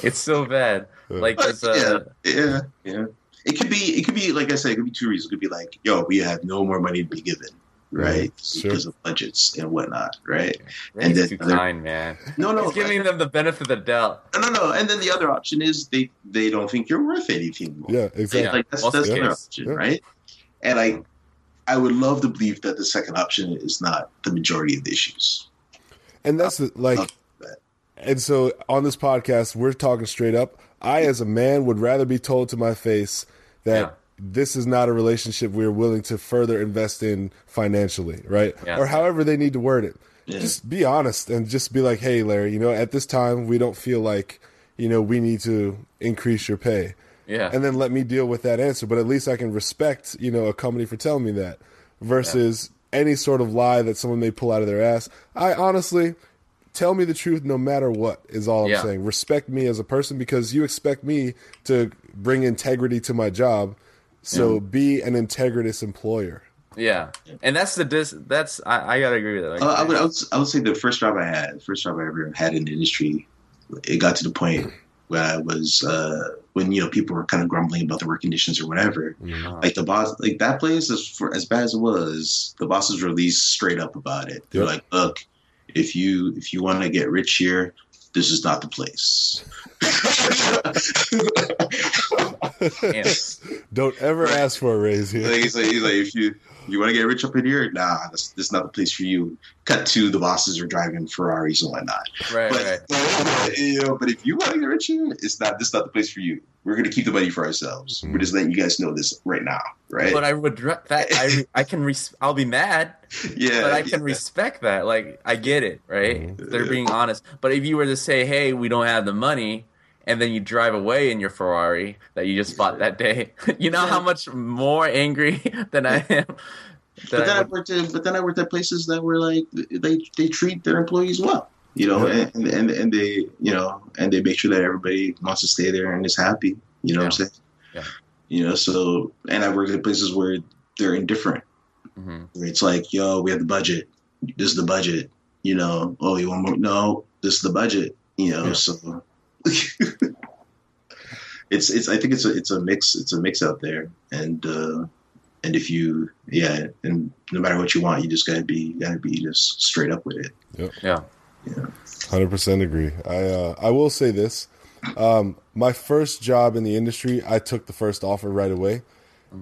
it's so bad. Like But, there's a yeah, yeah, yeah. It could be, it could be, like I said, it could be two reasons. It could be like, yo, we have no more money to be given, right? sure. Because of budgets and whatnot, right? Ray's and then too other- kind, man. No, no, He's giving them the benefit of the doubt. no, no, no. And then the other option is they they don't think you're worth anything. More. yeah, exactly. Yeah. Like that's most that's the other option, yeah. right? And I mm-hmm. I would love to believe that the second option is not the majority of the issues. And that's the, like, uh, and so on this podcast, we're talking straight up. I, as a man, would rather be told to my face that Yeah. this is not a relationship we're willing to further invest in financially, right? Yeah. Or however they need to word it. Yeah. Just be honest and just be like, hey, Larry, you know, at this time, we don't feel like, you know, we need to increase your pay. Yeah. And then let me deal with that answer. But at least I can respect, you know, a company for telling me that versus any sort of lie that someone may pull out of their ass. I honestly tell me the truth no matter what is all I'm Yeah. saying. Respect me as a person because you expect me to bring integrity to my job. So be an integritous employer. yeah. And that's the dis. That's I, I gotta agree with that. Like, Uh, I would, I would I would say the first job I had, the first job I ever had in the industry, it got to the point where I was uh, when you know people were kind of grumbling about the work conditions or whatever. Like the boss, like that place, as for as bad as it was, the bosses were at least straight up about it. They're Yep. like, "Look, if you if you want to get rich here, this is not the place." Don't ever ask for a raise here. Like, he's like, he's like, if you you want to get rich up in here, nah, this, this is not the place for you. Cut to the bosses are driving Ferraris and whatnot. right, But, right. but, you know, but if you want to get rich here, it's not. This is not the place for you. We're gonna keep the money for ourselves. We're just letting you guys know this right now, right? But I would re- that I I can res- I'll be mad, yeah, but I can yeah. respect that. Like I get it, right? Mhm. They're being honest. But if you were to say, "Hey, we don't have the money," and then you drive away in your Ferrari that you just bought that day, you know how much more angry than I am. But then I I worked at, but then I worked at places that were like they they treat their employees well, you know, Yeah. and, and and they you know and they make sure that everybody wants to stay there and is happy. You know what I'm saying? Yeah. You know, so and I worked at places where they're indifferent. Mhm. Where it's like, yo, we have the budget. This is the budget. You know, oh, you want more? No, this is the budget. You know, Yeah. so it's it's. I think it's a it's a mix. It's a mix out there, and uh, and if you yeah, and no matter what you want, you just gotta be gotta be just straight up with it. Yeah. Yeah. Hundred percent agree. I uh, I will say this: um, my first job in the industry, I took the first offer right away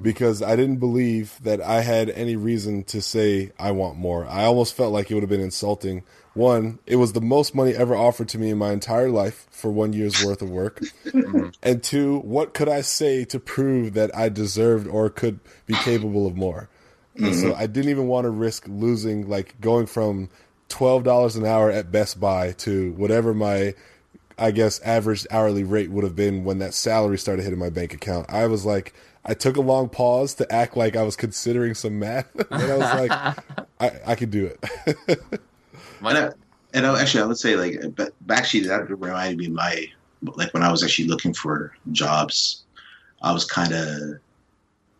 because I didn't believe that I had any reason to say I want more. I almost felt like it would have been insulting. One, it was the most money ever offered to me in my entire life for one year's worth of work. Mm-hmm. and two, what could I say to prove that I deserved or could be capable of more? And so mm-hmm. I didn't even want to risk losing, like going from twelve dollars an hour at Best Buy to whatever my, I guess, average hourly rate would have been when that salary started hitting my bank account. I was like, I took a long pause to act like I was considering some math, and I was like, I, I could do it. My- And, I, and I, actually, I would say like, but but actually, that reminded me of my like when I was actually looking for jobs. I was kind of,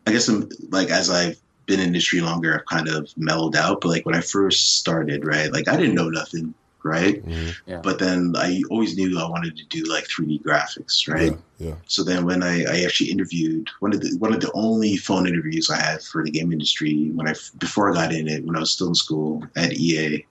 I guess, I'm, like as I've been in industry longer, I've kind of mellowed out. But like when I first started, right, like I didn't know nothing, right. Mm-hmm. Yeah. But then I always knew I wanted to do like 3D graphics, right. Yeah, yeah. So then when I, I actually interviewed one of the one of the only phone interviews I had for the game industry when I before I got in it when I was still in school at EA,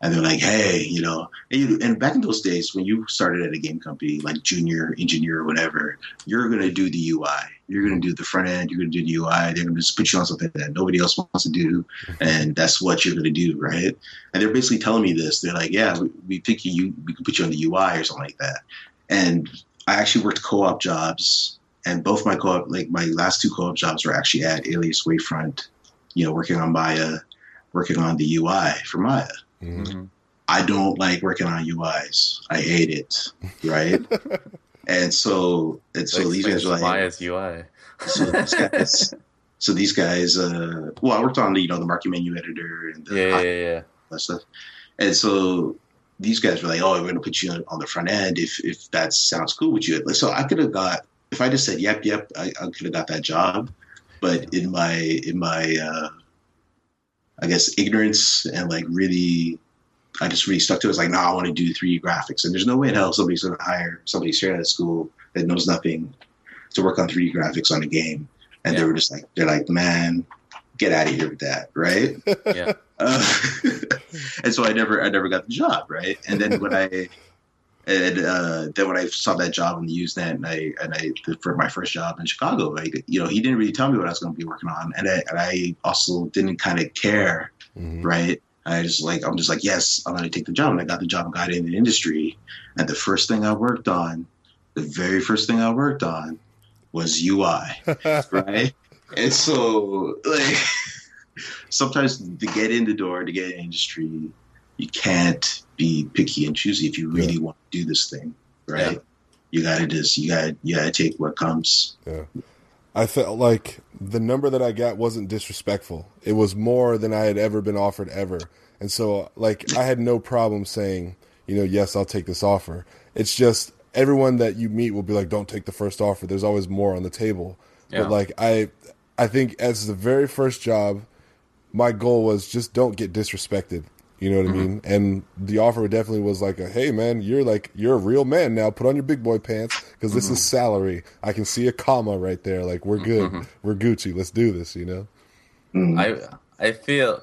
and they're like, hey, you know, and, you, and back in those days when you started at a game company like junior engineer or whatever, you're gonna do the UI, you're gonna do the front end, you're gonna do the UI, they're gonna just put you on something that nobody else wants to do, and that's what you're gonna do, right? And they're basically telling me this. They're like, yeah, we, we think you we can put you on the UI or something like that, and I actually worked co-op jobs, and both my co-op, like my last two co-op jobs, were actually at Alias Wavefront. You know, working on Maya, working on the UI for Maya. Mhm. Mhm. I don't like working on UIs. I hate it, right? and so, and so That these guys explains are like, Maya's UI. so these guys, so these guys. Uh, well, I worked on the you know the marking menu editor and the Yeah, yeah, yeah. that stuff. And so these guys were like, "Oh, we're going to put you on the front end if if that sounds cool with you." Like, so I could have got if I just said, "Yep, yep," I, I could have got that job. But in my in my uh, I guess ignorance and like really, I just really stuck to it. It's like, no, I want to do 3D graphics, and there's no way in hell somebody's going to hire somebody straight out of school that knows nothing to work on 3D graphics on a game. And they were just like, they're like, man, get out of here with that, right? Yeah. Uh, and so I never, I never got the job, right? And then when I, and uh, then when I saw that job on the Usenet, and I, and I, for my first job in Chicago, I, you know, he didn't really tell me what I was going to be working on, and I, and I also didn't kind of care, Mhm. right? I just like, I'm just like, yes, I'm going to take the job, and I got the job, and got in the industry, and the first thing I worked on, the very first thing I worked on, was UI right? And so, like, sometimes to get in the door, to get in the industry, you can't be picky and choosy if you really want to do this thing, right? Yeah. You gotta just, you gotta, you gotta take what comes. Yeah. I felt like the number that I got wasn't disrespectful. It was more than I had ever been offered ever. And so like I had no problem saying, you know, yes, I'll take this offer. It's just everyone that you meet will be like, don't take the first offer. There's always more on the table. Yeah. But like I I think as the very first job, my goal was just don't get disrespected. You know what I mean? And the offer definitely was like, a, "Hey, man, you're like you're a real man now. Put on your big boy pants because this is salary. I can see a comma right there. Like we're good. We're Gucci. Let's do this." You know? Mm. I I feel,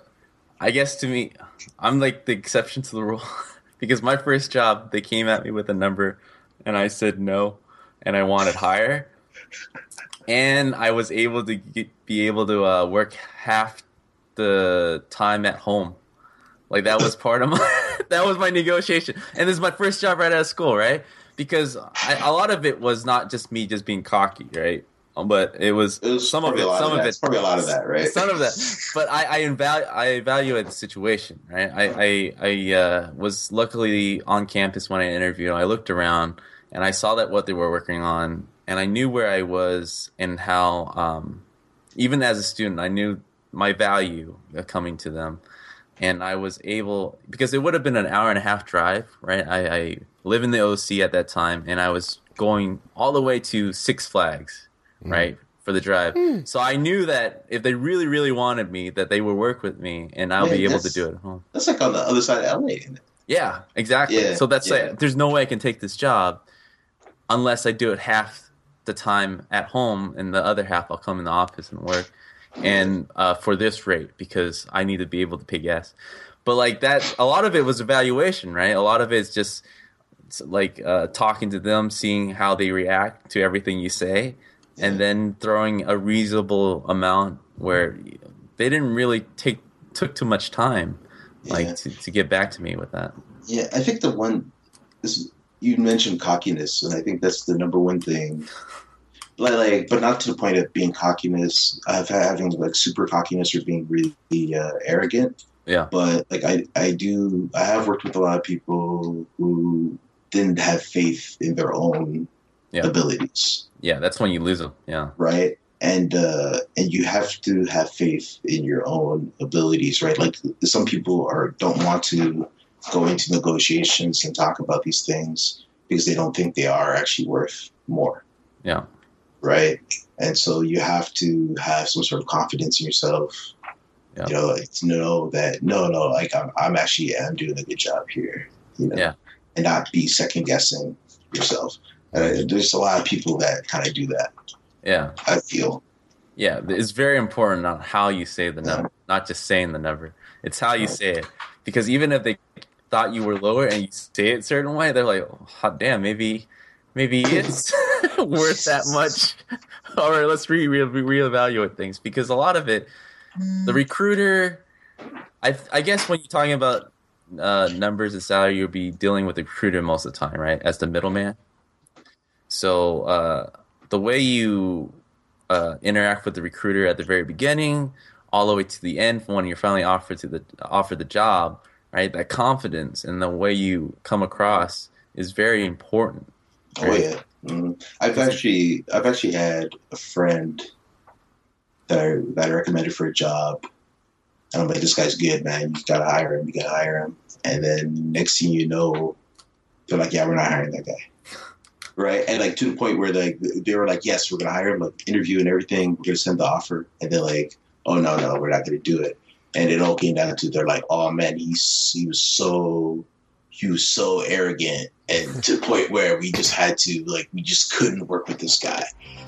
I guess to me, I'm like the exception to the rule because my first job they came at me with a number, and I said no, and I wanted higher, and I was able to get, be able to uh, work half the time at home. Like that was part of my that was my negotiation, and this is my first job right out of school, right? Because I, a lot of it was not just me just being cocky, right? Um, But it was, It was some of it, some of of it, It's probably a lot of that, right? Some of that, but I I, evalu- I evaluate the situation, right? I I, I uh, was luckily on campus when I interviewed. I looked around and I saw that what they were working on, and I knew where I was and how. Um, even as a student, I knew my value coming to them, and I was able because it would have been an hour and a half drive, right? I, I live in the OC at that time, and I was going all the way to Six Flags, mm. right, for the drive. Hmm. So I knew that if they really, really wanted me, that they would work with me, and I'll Man, be able to do it at home. That's like on the other side of LA. Isn't it? Yeah, exactly. Yeah, so that's yeah. like, there's no way I can take this job unless I do it half the time at home, and the other half I'll come in the office and work. And uh, for this rate because I need to be able to pay gas. But like that, a lot of it was evaluation, right? A lot of it's just it's like uh, talking to them, seeing how they react to everything you say, and then throwing a reasonable amount where they didn't really take took too much time, like Yeah. to, to get back to me with that. Yeah, I think the one is you mentioned cockiness, and I think that's the number one thing. Like, like, but not to the point of being cockiness, of having like super cockiness or being really uh, arrogant. Yeah. But like, I, I do, I have worked with a lot of people who didn't have faith in their own Yeah. abilities, Yeah, that's when you lose them. Yeah, right? And uh, and you have to have faith in your own abilities, right? Like some people are don't want to go into negotiations and talk about these things because they don't think they are actually worth more, yeah, right? And so you have to have some sort of confidence in yourself. Yeah. You know, to know that no, no, like I'm, I'm actually I'm doing a good job here. You know, Yeah. and not be second guessing yourself. Uh, there's a lot of people that kind of do that. yeah. I feel. Yeah, it's very important on how you say the number, not just saying the number. It's how you say it. Because even if they thought you were lower and you say it a certain way, they're like, oh, hot damn, maybe maybe it's worth that much. All right, let's re re reevaluate things because a lot of it, the recruiter, I I guess when you're talking about uh, numbers and salary, you'll be dealing with the recruiter most of the time, right? As the middleman. So uh, the way you uh, interact with the recruiter at the very beginning, all the way to the end, when you're finally offered to the offered the job, right? That confidence and the way you come across is very important. Oh yeah, mm. I've actually I've actually had a friend that I that I recommended for a job, and I'm like, this guy's good, man. You gotta hire him. You gotta hire him. And then next thing you know, they're like, yeah, we're not hiring that guy. Right, and like to the point where like they were like, yes, we're gonna hire him, like interview and everything. We're gonna send the offer, and they're like, oh no, no, we're not gonna do it. And it all came down to they're like, oh man, he's he was so he was so arrogant and to the point where we just had to like we just couldn't work with this guy.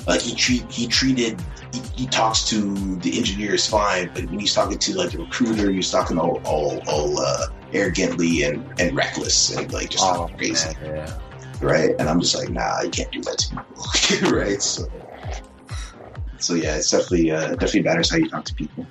Like he treat he treated he, he talks to the engineers fine but when he's talking to like the recruiter he's talking all all, all uh, arrogantly and, and reckless and like just crazy. yeah. right? And i'm just like nah you can't do that to people right? So so yeah it's definitely uh, definitely matters how you talk to people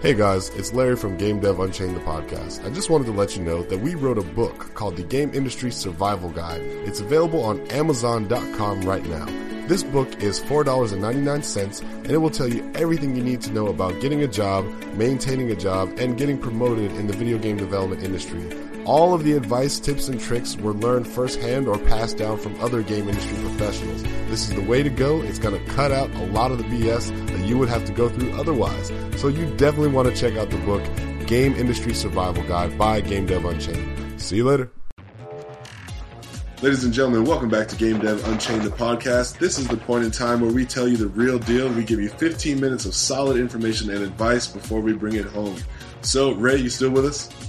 Hey guys, it's Larry from Game Dev Unchained the podcast. I just wanted to let you know that we wrote a book called The Game Industry Survival Guide. It's available on Amazon.com right now. This book is $4.99 and it will tell you everything you need to know about getting a job, maintaining a job, and getting promoted in the video game development industry. All of the advice, tips, and tricks were learned firsthand or passed down from other game industry professionals. This is the way to go. It's going to cut out a lot of the BS that you would have to go through otherwise. So you definitely want to check out the book, Game Industry Survival Guide by Game Dev Unchained. See you later. Ladies and gentlemen, welcome back to Game Dev Unchained, the podcast. This is the point in time where we tell you the real deal. We give you 15 minutes of solid information and advice before we bring it home. So, Ray, you still with us?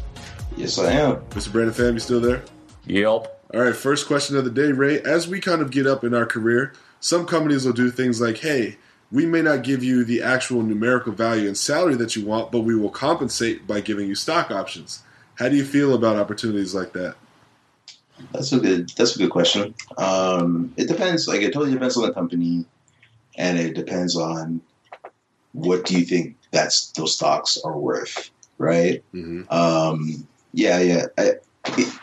Yes i am Mr. Brandon Pham, you still there? Yep. All right, first question of the day, Ray. As we kind of get up in our career, some companies will do things like, hey, we may not give you the actual numerical value and salary that you want, but we will compensate by giving you stock options. How do you feel about opportunities like that? That's a good. That's a good question. Um, it depends. Like it totally depends on the company, and it depends on what do you think that's those stocks are worth, right? Mm-hmm. Um, yeah, yeah. I, it,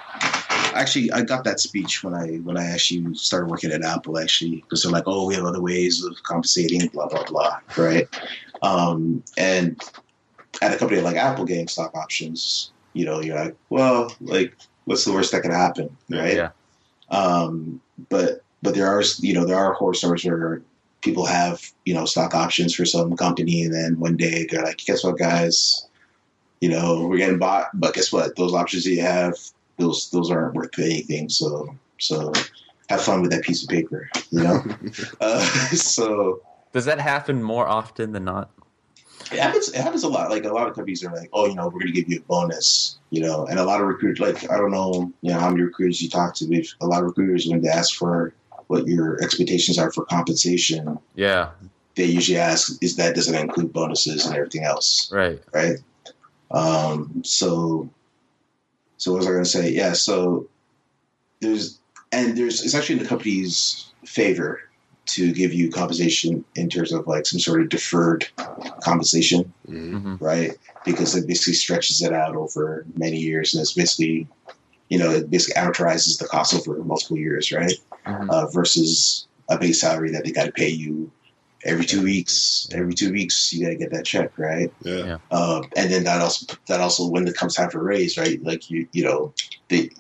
actually, I got that speech when I when I actually started working at Apple. Actually, because they're like, "Oh, we have other ways of compensating," blah blah blah, right? Um, and at a company like Apple, getting stock options, you know, you're like, well, like, what's the worst that can happen, right? Yeah. Um, but but there are you know there are horror stories where people have you know stock options for some company, and then one day they're like, guess what, guys, you know we're getting bought, but guess what? Those options that you have, those those aren't worth anything. So so have fun with that piece of paper, you know. uh, so Does that happen more often than not? it happens. It happens a lot. Like a lot of companies are like, "Oh, you know, we're going to give you a bonus," you know, and a lot of recruiters, like I don't know, you know, how many recruiters you talk to, but a lot of recruiters when they ask for what your expectations are for compensation, Yeah. they usually ask is that doesn't include bonuses and everything else, Right. right? Um, so, so what was I going to say? Yeah, so there's and there's it's actually in the company's favor to give you compensation in terms of like some sort of deferred compensation, Mhm. hmm right? Because it basically stretches it out over many years, and it's basically, you know, it basically amortizes the cost over multiple years, right? hmm uh, versus a base salary that they got to pay you every two weeks. Every two weeks, you got to get that check, right? Yeah. Yeah. Uh, and then that also that also when it comes time for a raise, right? Like you you know they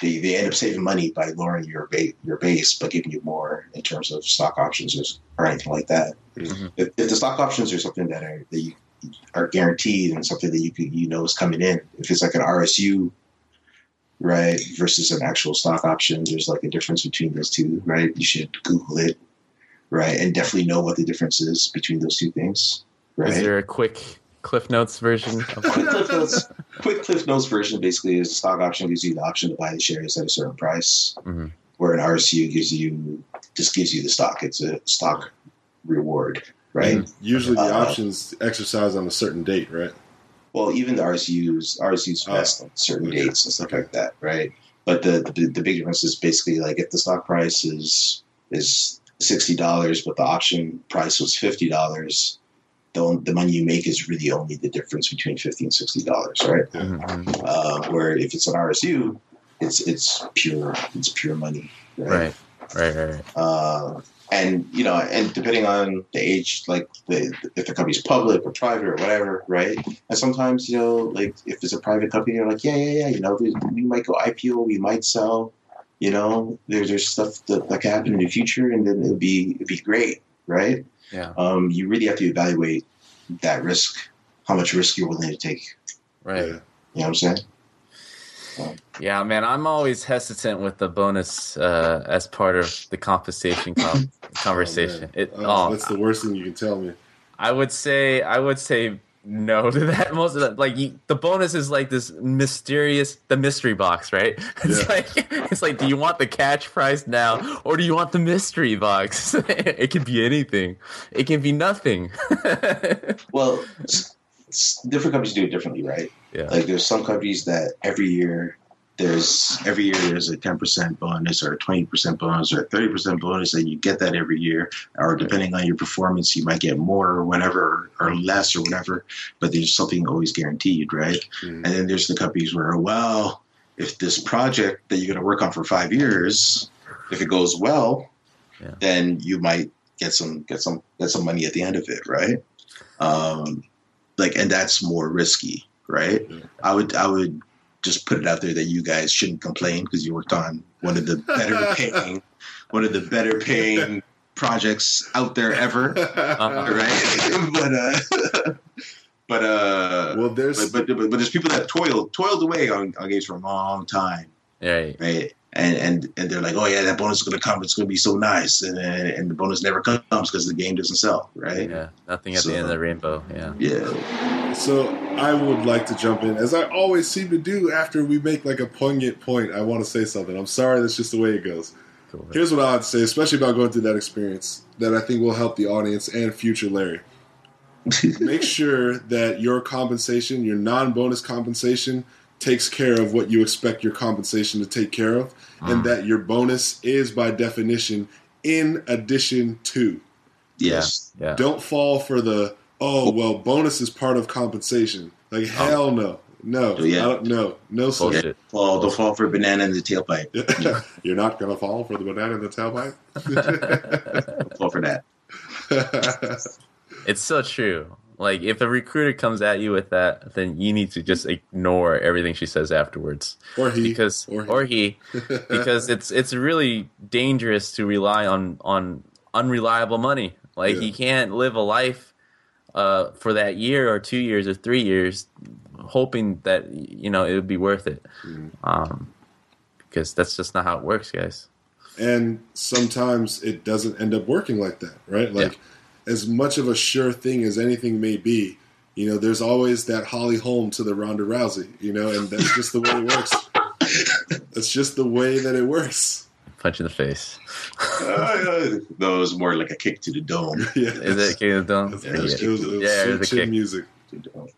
they, they end up saving money by lowering your ba- your base, but giving you more in terms of stock options or, or anything like that. Mhm. If, if the stock options are something that are that you are guaranteed and something that you could, you know is coming in, if it's like an RSU right versus an actual stock option there's like a difference between those two right you should google it right and definitely know what the difference is between those two things right Is there a quick Cliff Notes version? Of quick cliff notes quick cliff notes version basically is the stock option gives you the option to buy the shares at a certain price Mhm. where an rsu gives you just gives you the stock it's a stock reward right And usually the Uh, options exercise on a certain date, right? Well, even the RSUs, RSUs Oh, vest on certain okay. dates and stuff like that, right? But the, the the big difference is basically like if the stock price is is sixty dollars, but the option price was fifty dollars, the the money you make is really only the difference between fifty and sixty dollars, right? Mhm. Uh, where if it's an RSU, it's it's pure it's pure money, Right. Right. Right. Right. uh, and you know, and depending on the age, like the, if the company's public or private or whatever, right? And sometimes, you know, like if it's a private company, you're like, yeah, yeah, yeah, you know, we we might go IPO, we might sell, you know, there's there's stuff that, that can happen in the future, and then it'd be it'd be great, right? Yeah. Um, you really have to evaluate that risk, how much risk you're willing to take. Right. You know what I'm saying? Yeah, man, I'm always hesitant with the bonus uh, as part of the compensation com- conversation. Oh, it, Oh, oh, that's the worst thing you can tell me. I would say, I would say no to that. Most of that, like you, the bonus is like this mysterious, the mystery box, right? It's Yeah. like, it's like, do you want the cash prize now, or do you want the mystery box? it can be anything. It can be nothing. Well, different companies do it differently, right? yeah. Like there's some companies that every year there's every year there's a 10% bonus or a 20% bonus or a 30% bonus and you get that every year or depending on your performance you might get more or whatever or less or whatever but there's something always guaranteed right Mhm. and then there's the companies where well if this project that you're going to work on for five years if it goes well Yeah. then you might get some get some get some money at the end of it right um like and that's more risky right Yeah. i would i would just put it out there that you guys shouldn't complain because you worked on one of the better paying one of the better paying projects out there ever Uh-huh. right but uh but uh well, there's but, but but there's people that toiled toiled away on, on games for a long time Right. right and and and they're like oh yeah that bonus is going to come it's going to be so nice and and the bonus never comes because the game doesn't sell right Yeah. Nothing at the end of the rainbow. Yeah. yeah So I would like to jump in, as I always seem to do after we make like a poignant point. I want to say something. I'm sorry, that's just the way it goes. Cool. Here's what I would say, especially about going through that experience, that I think will help the audience and future Larry. Make sure that your compensation, your non-bonus compensation, takes care of what you expect your compensation to take care of, and mm. that your bonus is by definition in addition to. yes Yeah. Don't fall for the oh well bonus is part of compensation. Like oh. hell no. No. Oh, yeah. No. No sir. Bullshit. fall don't fall for a banana in the tailpipe You're not gonna fall for the banana in the tailpipe? fall for that It's so true. Like if a recruiter comes at you with that, then you need to just ignore everything she says afterwards. or he Because or or he. he, because it's it's really dangerous to rely on on unreliable money. Like Yeah. you can't live a life uh, for that year or two years or three years, hoping that you know it would be worth it. Mm. Um, because that's just not how it works, guys. and sometimes it doesn't end up working like that, right? Like as much of a sure thing as anything may be, you know, there's always that Holly Holm to the Ronda Rousey, you know, and that's just the way it works. that's just the way that it works. punch in the face. Uh, no, it was more like a kick to the dome. yeah. Is it King of the Dome? It Yeah, was, it was, it was Yeah, it was a kick. music. To the dome.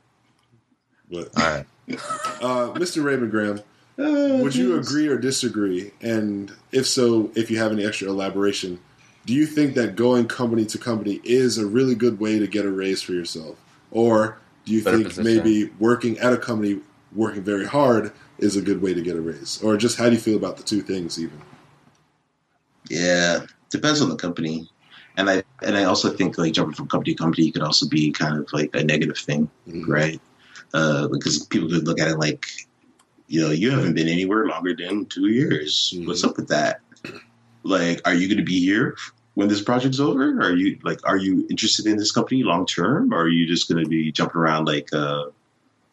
But, All right. uh, Mr. Raymond Graham, Uh, would you agree or disagree? And if so, if you have any extra elaboration, do you think that going company to company is a really good way to get a raise for yourself? Or do you Better think position. maybe working at a company, working very hard, is a good way to get a raise? Or just how do you feel about the two things, even? Yeah, depends on the company, and I and I also think like jumping from company to company could also be kind of like a negative thing, Mhm. right? Uh, because people could look at it like, you know, you haven't been anywhere longer than two years. Mhm. What's up with that? Like, are you going to be here when this project's over? Are you like, are you interested in this company long term, or are you just going to be jumping around like, uh,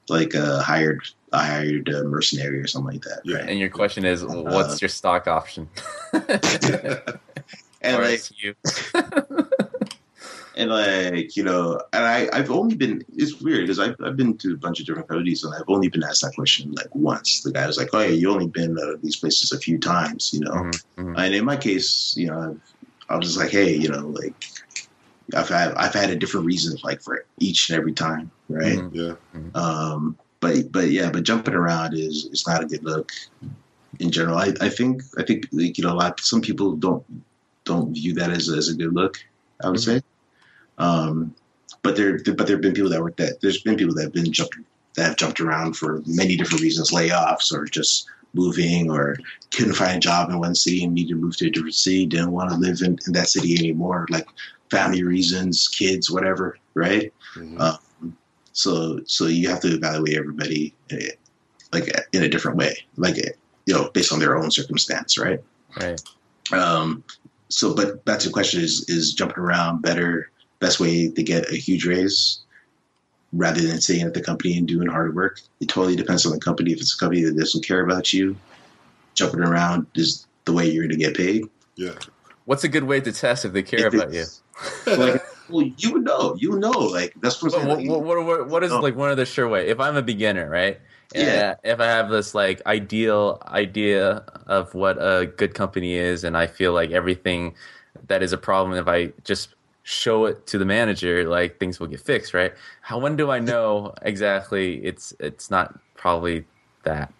like a hired, a hired uh, mercenary or something like that? Yeah. Right? And your question is, Uh, what's your stock option? And like, RSU. and like you know and i i've only been it's weird because I've, I've been to a bunch of different companies and i've only been asked that question like once the guy was like oh yeah you only been to these places a few times you know Mhm, mhm. and in my case you know I've, i was just like hey you know like i've had i've had a different reason like for each and every time right Mhm. Yeah. um but but yeah but jumping around is is not a good look in general i i think i think like you know a lot some people don't don't view that as, as a good look i would Mhm. say um but there but there have been people that work that there's been people that have been jumped that have jumped around for many different reasons layoffs or just moving or couldn't find a job in one city and needed to move to a different city didn't want to live in, in that city anymore like family reasons kids whatever right Mhm. Uh, so so you have to evaluate everybody eh, like in a different way, like eh, you know, based on their own circumstance, right? Right. Um, so, but back to the question: is is jumping around better? Best way to get a huge raise, rather than staying at the company and doing hard work. It totally depends on the company. If it's a company that doesn't care about you, jumping around is the way you're going to get paid. yeah. What's a good way to test if they care If about you? like, well, you know. You know. Like that's what What, saying. what, what, what, what is like one of the sure way? If I'm a beginner, right? Yeah. And uh, If I have this like ideal idea of what a good company is, and I feel like everything that is a problem, if I just show it to the manager, like things will get fixed, right? How when do I know exactly it's it's not probably that?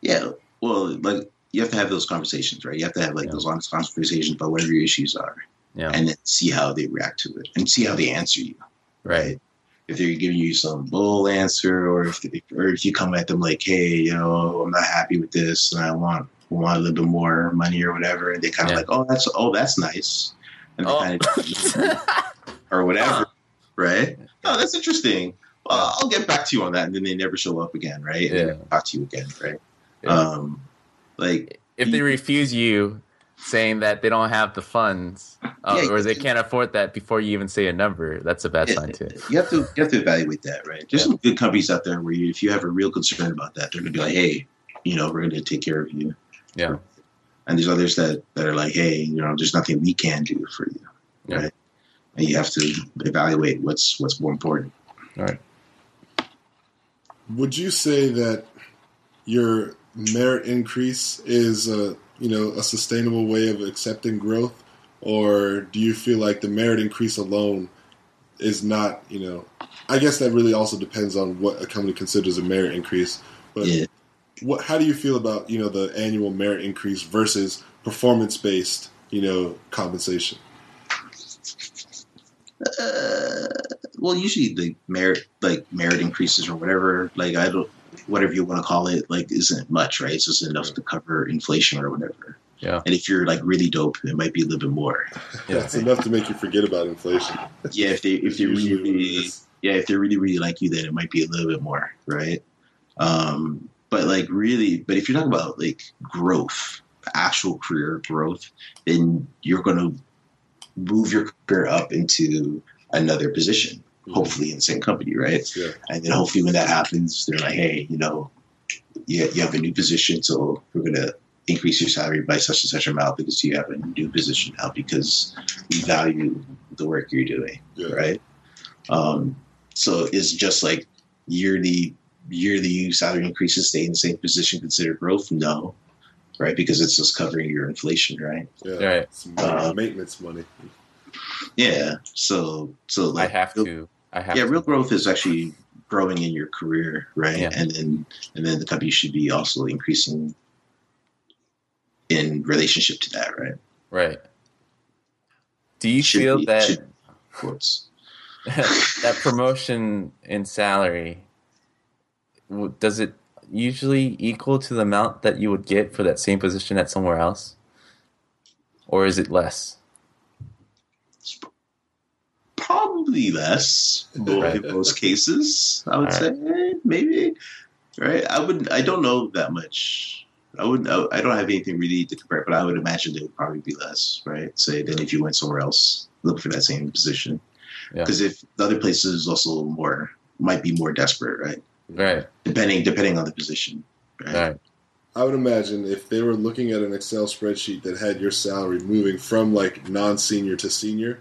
Yeah, well, like you have to have those conversations, right? You have to have like Yeah. those honest conversations about whatever your issues are, Yeah. and then see how they react to it, and see how they answer you. Right. If they're giving you some bull answer, or if they, or if you come at them like, "Hey, you know, I'm not happy with this, and I want want a little bit more money or whatever," and they kind of Yeah. like, "Oh, that's oh, that's nice," and Oh. kind of or whatever, right? Oh, that's interesting. Well, I'll get back to you on that, and then they never show up again, right? And Yeah. never talk to you again, right? Yeah. Um, like if they refuse you saying that they don't have the funds uh, Yeah, or they can't afford that before you even say a number, that's a bad Yeah, sign too. You have to you have to evaluate that, right? There's Yeah. some good companies out there where you, if you have a real concern about that, they're gonna be like, hey, you know, we're gonna take care of you. Yeah. And there's others that that are like, hey, you know, there's nothing we can do for you, Yeah. right? And you have to evaluate what's what's more important. All right. Would you say that your merit increase is a you know a sustainable way of accepting growth, or do you feel like the merit increase alone is not you know? I guess that really also depends on what a company considers a merit increase. But Yeah. What how do you feel about you know the annual merit increase versus performance based you know compensation? Uh, well, usually the merit like merit increases or whatever, like I don't whatever you want to call it, like isn't much, right? It's just enough to cover inflation or whatever. Yeah. And if you're like really dope, it might be a little bit more. Yeah. It's enough to make you forget about inflation. Yeah, if they if they really Usually what it really yeah, if they really really like you, then it might be a little bit more, right? Um, but like really, but if you're talking about like growth, actual career growth, then you're going to move your career up into another position, hopefully in the same company, right? And then hopefully when that happens, they're like, hey, you know, you, you have a new position, so we're going to increase your salary by such and such amount because you have a new position now because we value the work you're doing Yeah. right? Um, so it's just like yearly yearly you salary increases stay in the same position considered growth? No. right? Because it's just covering your inflation, right? Yeah, Right. It's money, Uh, maintenance money. Yeah. So so like I have real- to. I have yeah, to. real growth is actually growing in your career, right? Yeah. And then and then the company should be also increasing in relationship to that, right? Right. Do you Should feel be- that should- Quotes. that promotion in salary w- does it usually equal to the amount that you would get for that same position at somewhere else, or is it less? Probably less Right. in most cases. I would All say maybe. Right. I wouldn't. I don't know that much. I wouldn't. I, I don't have anything really to compare, but I would imagine it would probably be less, right? Say than if you went somewhere else, look for that same position. Yeah. Because if the other places also more might be more desperate, right? Right. Depending depending on the position, right? Right. I would imagine if they were looking at an Excel spreadsheet that had your salary moving from like non-senior to senior,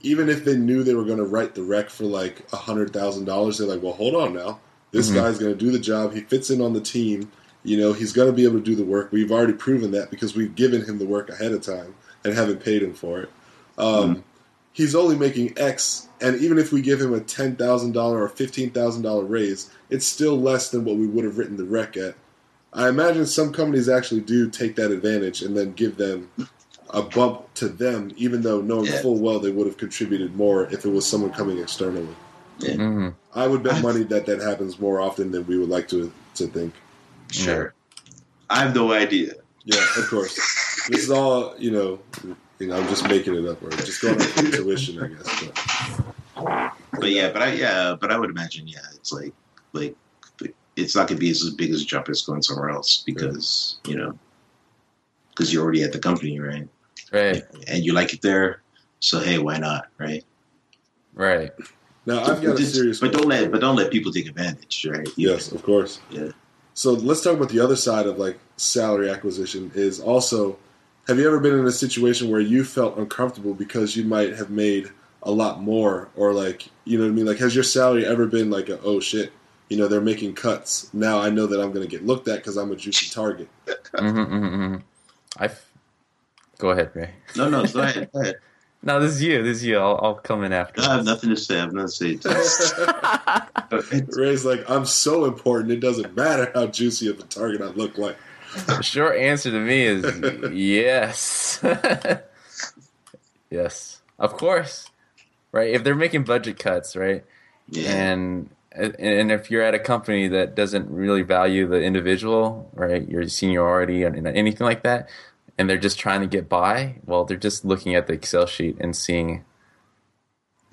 even if they knew they were going to write the req for like a hundred thousand dollars, they're like, "Well, hold on now. This Mhm. guy's going to do the job. He fits in on the team. You know, he's going to be able to do the work. We've already proven that because we've given him the work ahead of time and haven't paid him for it. Um, He's only making X, and even if we give him a ten thousand dollar or fifteen thousand dollar raise, it's still less than what we would have written the req at. I imagine some companies actually do take that advantage and then give them a bump to them, even though knowing Yeah. full well they would have contributed more if it was someone coming externally. hmm I would bet money that that happens more often than we would like to to think. Sure. I have no idea. Yeah, of course. this is all you know. You know, I'm just making it up or just going off of intuition, I guess. But But yeah, but I yeah, but I would imagine yeah, it's like like it's not gonna be as big as a jump as going somewhere else because you know because you're already at the company, right? Right. And you like it there, so hey, why not, right? Right. now I've got but, a just- serious. but don't let but don't let people take advantage, right? You Yes, of course. Yeah. So let's talk about the other side of like salary acquisition. Is also, have you ever been in a situation where you felt uncomfortable because you might have made a lot more, or like you know what I mean? Like, has your salary ever been like, a, oh shit, you know they're making cuts. Now I know that I'm going to get looked at because I'm a juicy target. hmm hmm hmm I. f- Go ahead, Ray. No, no, go ahead. Go ahead. No, this is you. This is you. I'll, I'll come in after. I have nothing to say. I have nothing to say. Just, go. Ray's like, I'm so important. It doesn't matter how juicy of a target I look like. The short answer to me is yes. yes. Of course. Right? If they're making budget cuts, right? Yeah. And and if you're at a company that doesn't really value the individual, right, your seniority and, and anything like that, and they're just trying to get by, well, they're just looking at the Excel sheet and seeing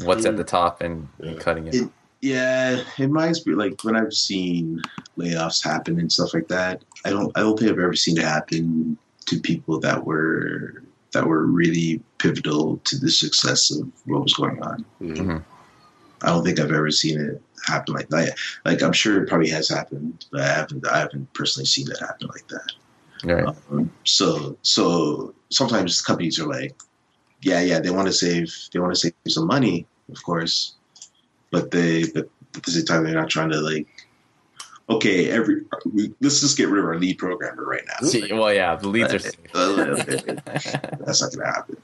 what's at the top and, and Yeah. cutting it. It- Yeah, in my experience, like when I've seen layoffs happen and stuff like that, I don't, I don't think I've ever seen it happen to people that were that were really pivotal to the success of what was going on. Mhm. I don't think I've ever seen it happen like that. Like I'm sure it probably has happened, but I haven't, I haven't personally seen it happen like that. Right. Um, so so sometimes companies are like, yeah, yeah, they want to save they want to save some money, of course, but they but at the same time they're not trying to like, okay, every we, let's just get rid of our lead programmer right now. See, well, yeah, the leads are safe. That's not gonna happen.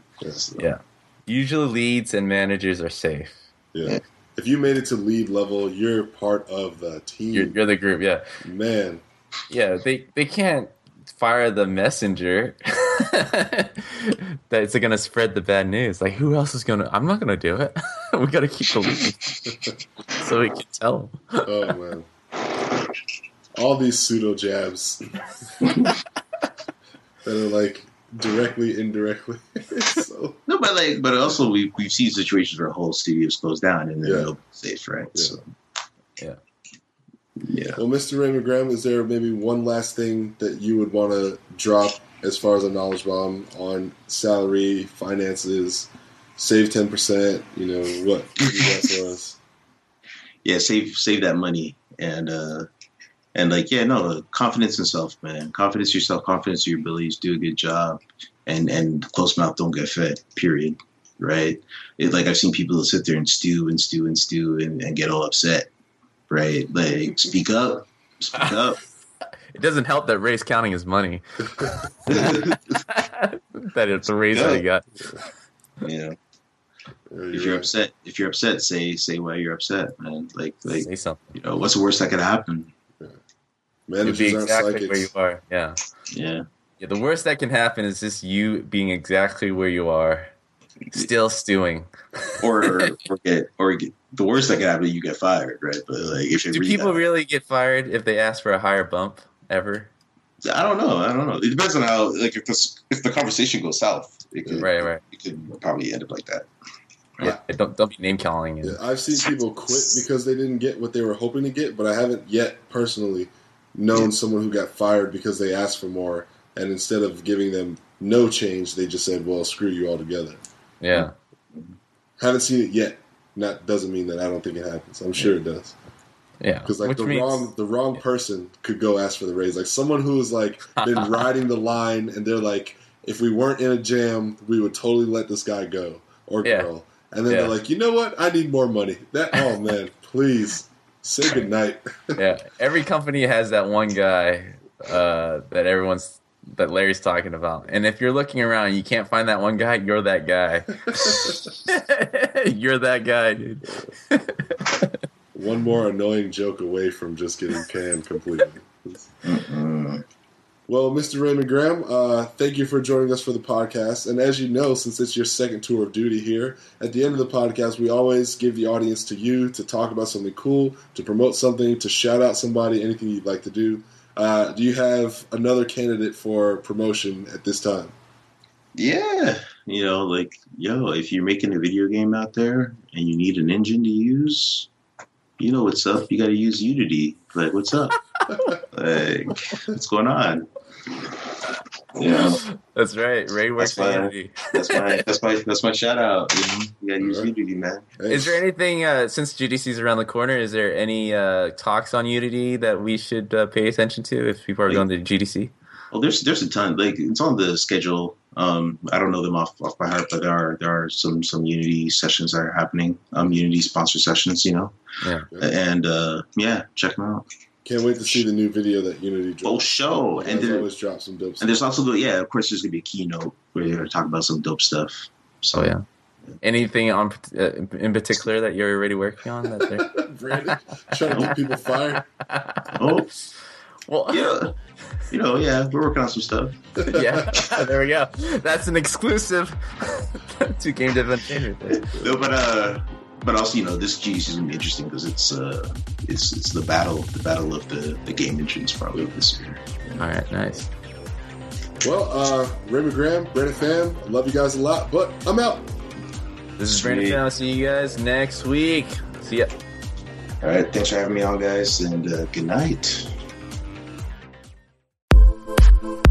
Yeah. Usually, leads and managers are safe. Yeah. If you made it to lead level, you're part of the team. You're, you're the group, yeah, Man, yeah. They they can't fire the messenger that's going to spread the bad news. Like, who else is going to? I'm not going to do it. we got to keep the lead so we can tell them. oh man, all these pseudo jabs that are like directly, indirectly. so No, but like, but also we we've seen situations where whole studios close down and then Yeah. they'll safe, right? Yeah. So, Yeah. yeah. Well, Mr. Raymond Graham, is there maybe one last thing that you would want to drop as far as a knowledge bomb on salary, finances, save 10%? You know, what what you got for us? yeah, save save that money and uh and like yeah, no, confidence in self, man. Confidence in yourself, confidence in your abilities, do a good job, and and close mouth don't get fed. Period. Right? It, like I've seen people that sit there and stew and stew and stew and, and get all upset. Right? Like speak up, speak up. it doesn't help that Ray's counting his money. that it's a raise that he got. You know, if you're upset, if you're upset, say say why you're upset, man. Like like Say something. you know, what's the worst that could happen? You'll be exactly where you are. Yeah. Yeah. Yeah. The worst that can happen is just you being exactly where you are, still stewing. Or or, or get or get the worst that can happen, you get fired, right? But like if Do really people really get fired if they ask for a higher bump ever? I don't know. I don't know. It depends on how like if this if the conversation goes south, it could Right, right. it could probably end up like that. Yeah. Don't don't be name calling. Yeah, I've seen people quit because they didn't get what they were hoping to get, but I haven't yet personally known someone who got fired because they asked for more, and instead of giving them no change, they just said, "Well, screw you altogether." Yeah. Haven't seen it yet. That doesn't mean that I don't think it happens. I'm sure it does. Yeah. Because like Which the means- wrong the wrong person could go ask for the raise. Like someone who has like been riding the line, and they're like, if we weren't in a jam, we would totally let this guy go or Yeah. girl. And then Yeah. they're like, you know what? I need more money. That oh man, please say goodnight. yeah, every company has that one guy uh, that everyone's that Larry's talking about. And if you're looking around, you can't find that one guy. You're that guy. you're that guy, dude. One more annoying joke away from just getting canned completely. Well, Mr. Raymond Graham, uh, thank you for joining us for the podcast. And as you know, since it's your second tour of duty here, at the end of the podcast, we always give the audience to you to talk about something cool, to promote something, to shout out somebody, anything you'd like to do. Uh, do you have another candidate for promotion at this time? Yeah. You know, like, yo, if you're making a video game out there and you need an engine to use, you know what's up. You got to use Unity. Like, what's up? Like, what's going on? Know, That's right. Ray works That's fine. Unity. that's my that's my that's my shout out. You, know? you got to use Unity, man. Is there anything uh, since GDC's around the corner? Is there any uh, talks on Unity that we should uh, pay attention to if people are going to GDC? Well, there's there's a ton. Like it's on the schedule. Um, I don't know them off off by heart, but there are there are some some Unity sessions that are happening. Um, Unity sponsor sessions, you know. Yeah. And uh, yeah, check them out. Can't wait to see the new video that Unity drops. Oh, show and and there, always drop some dope stuff. and there's also the yeah. Of course, there's gonna be a keynote where they're gonna talk about some dope stuff. So Oh yeah. Anything on uh, in particular that you're already working on? That they're- Brandon, trying to get people fired. Oh, well, yeah. You know, yeah, we're working on some stuff. yeah, there we go. That's an exclusive to Game Dev Unchained right there. No, but uh, but also you know this GDC is gonna be interesting because it's uh, it's it's the battle the battle of the the game engines probably this year. All right, nice. Well, uh, Raymond Graham, Brandon Pham, I love you guys a lot, but I'm out. This is Brandon. Sweet. Pham. I'll see you guys next week. See ya. All right, thanks for having me on, guys, and uh, good night.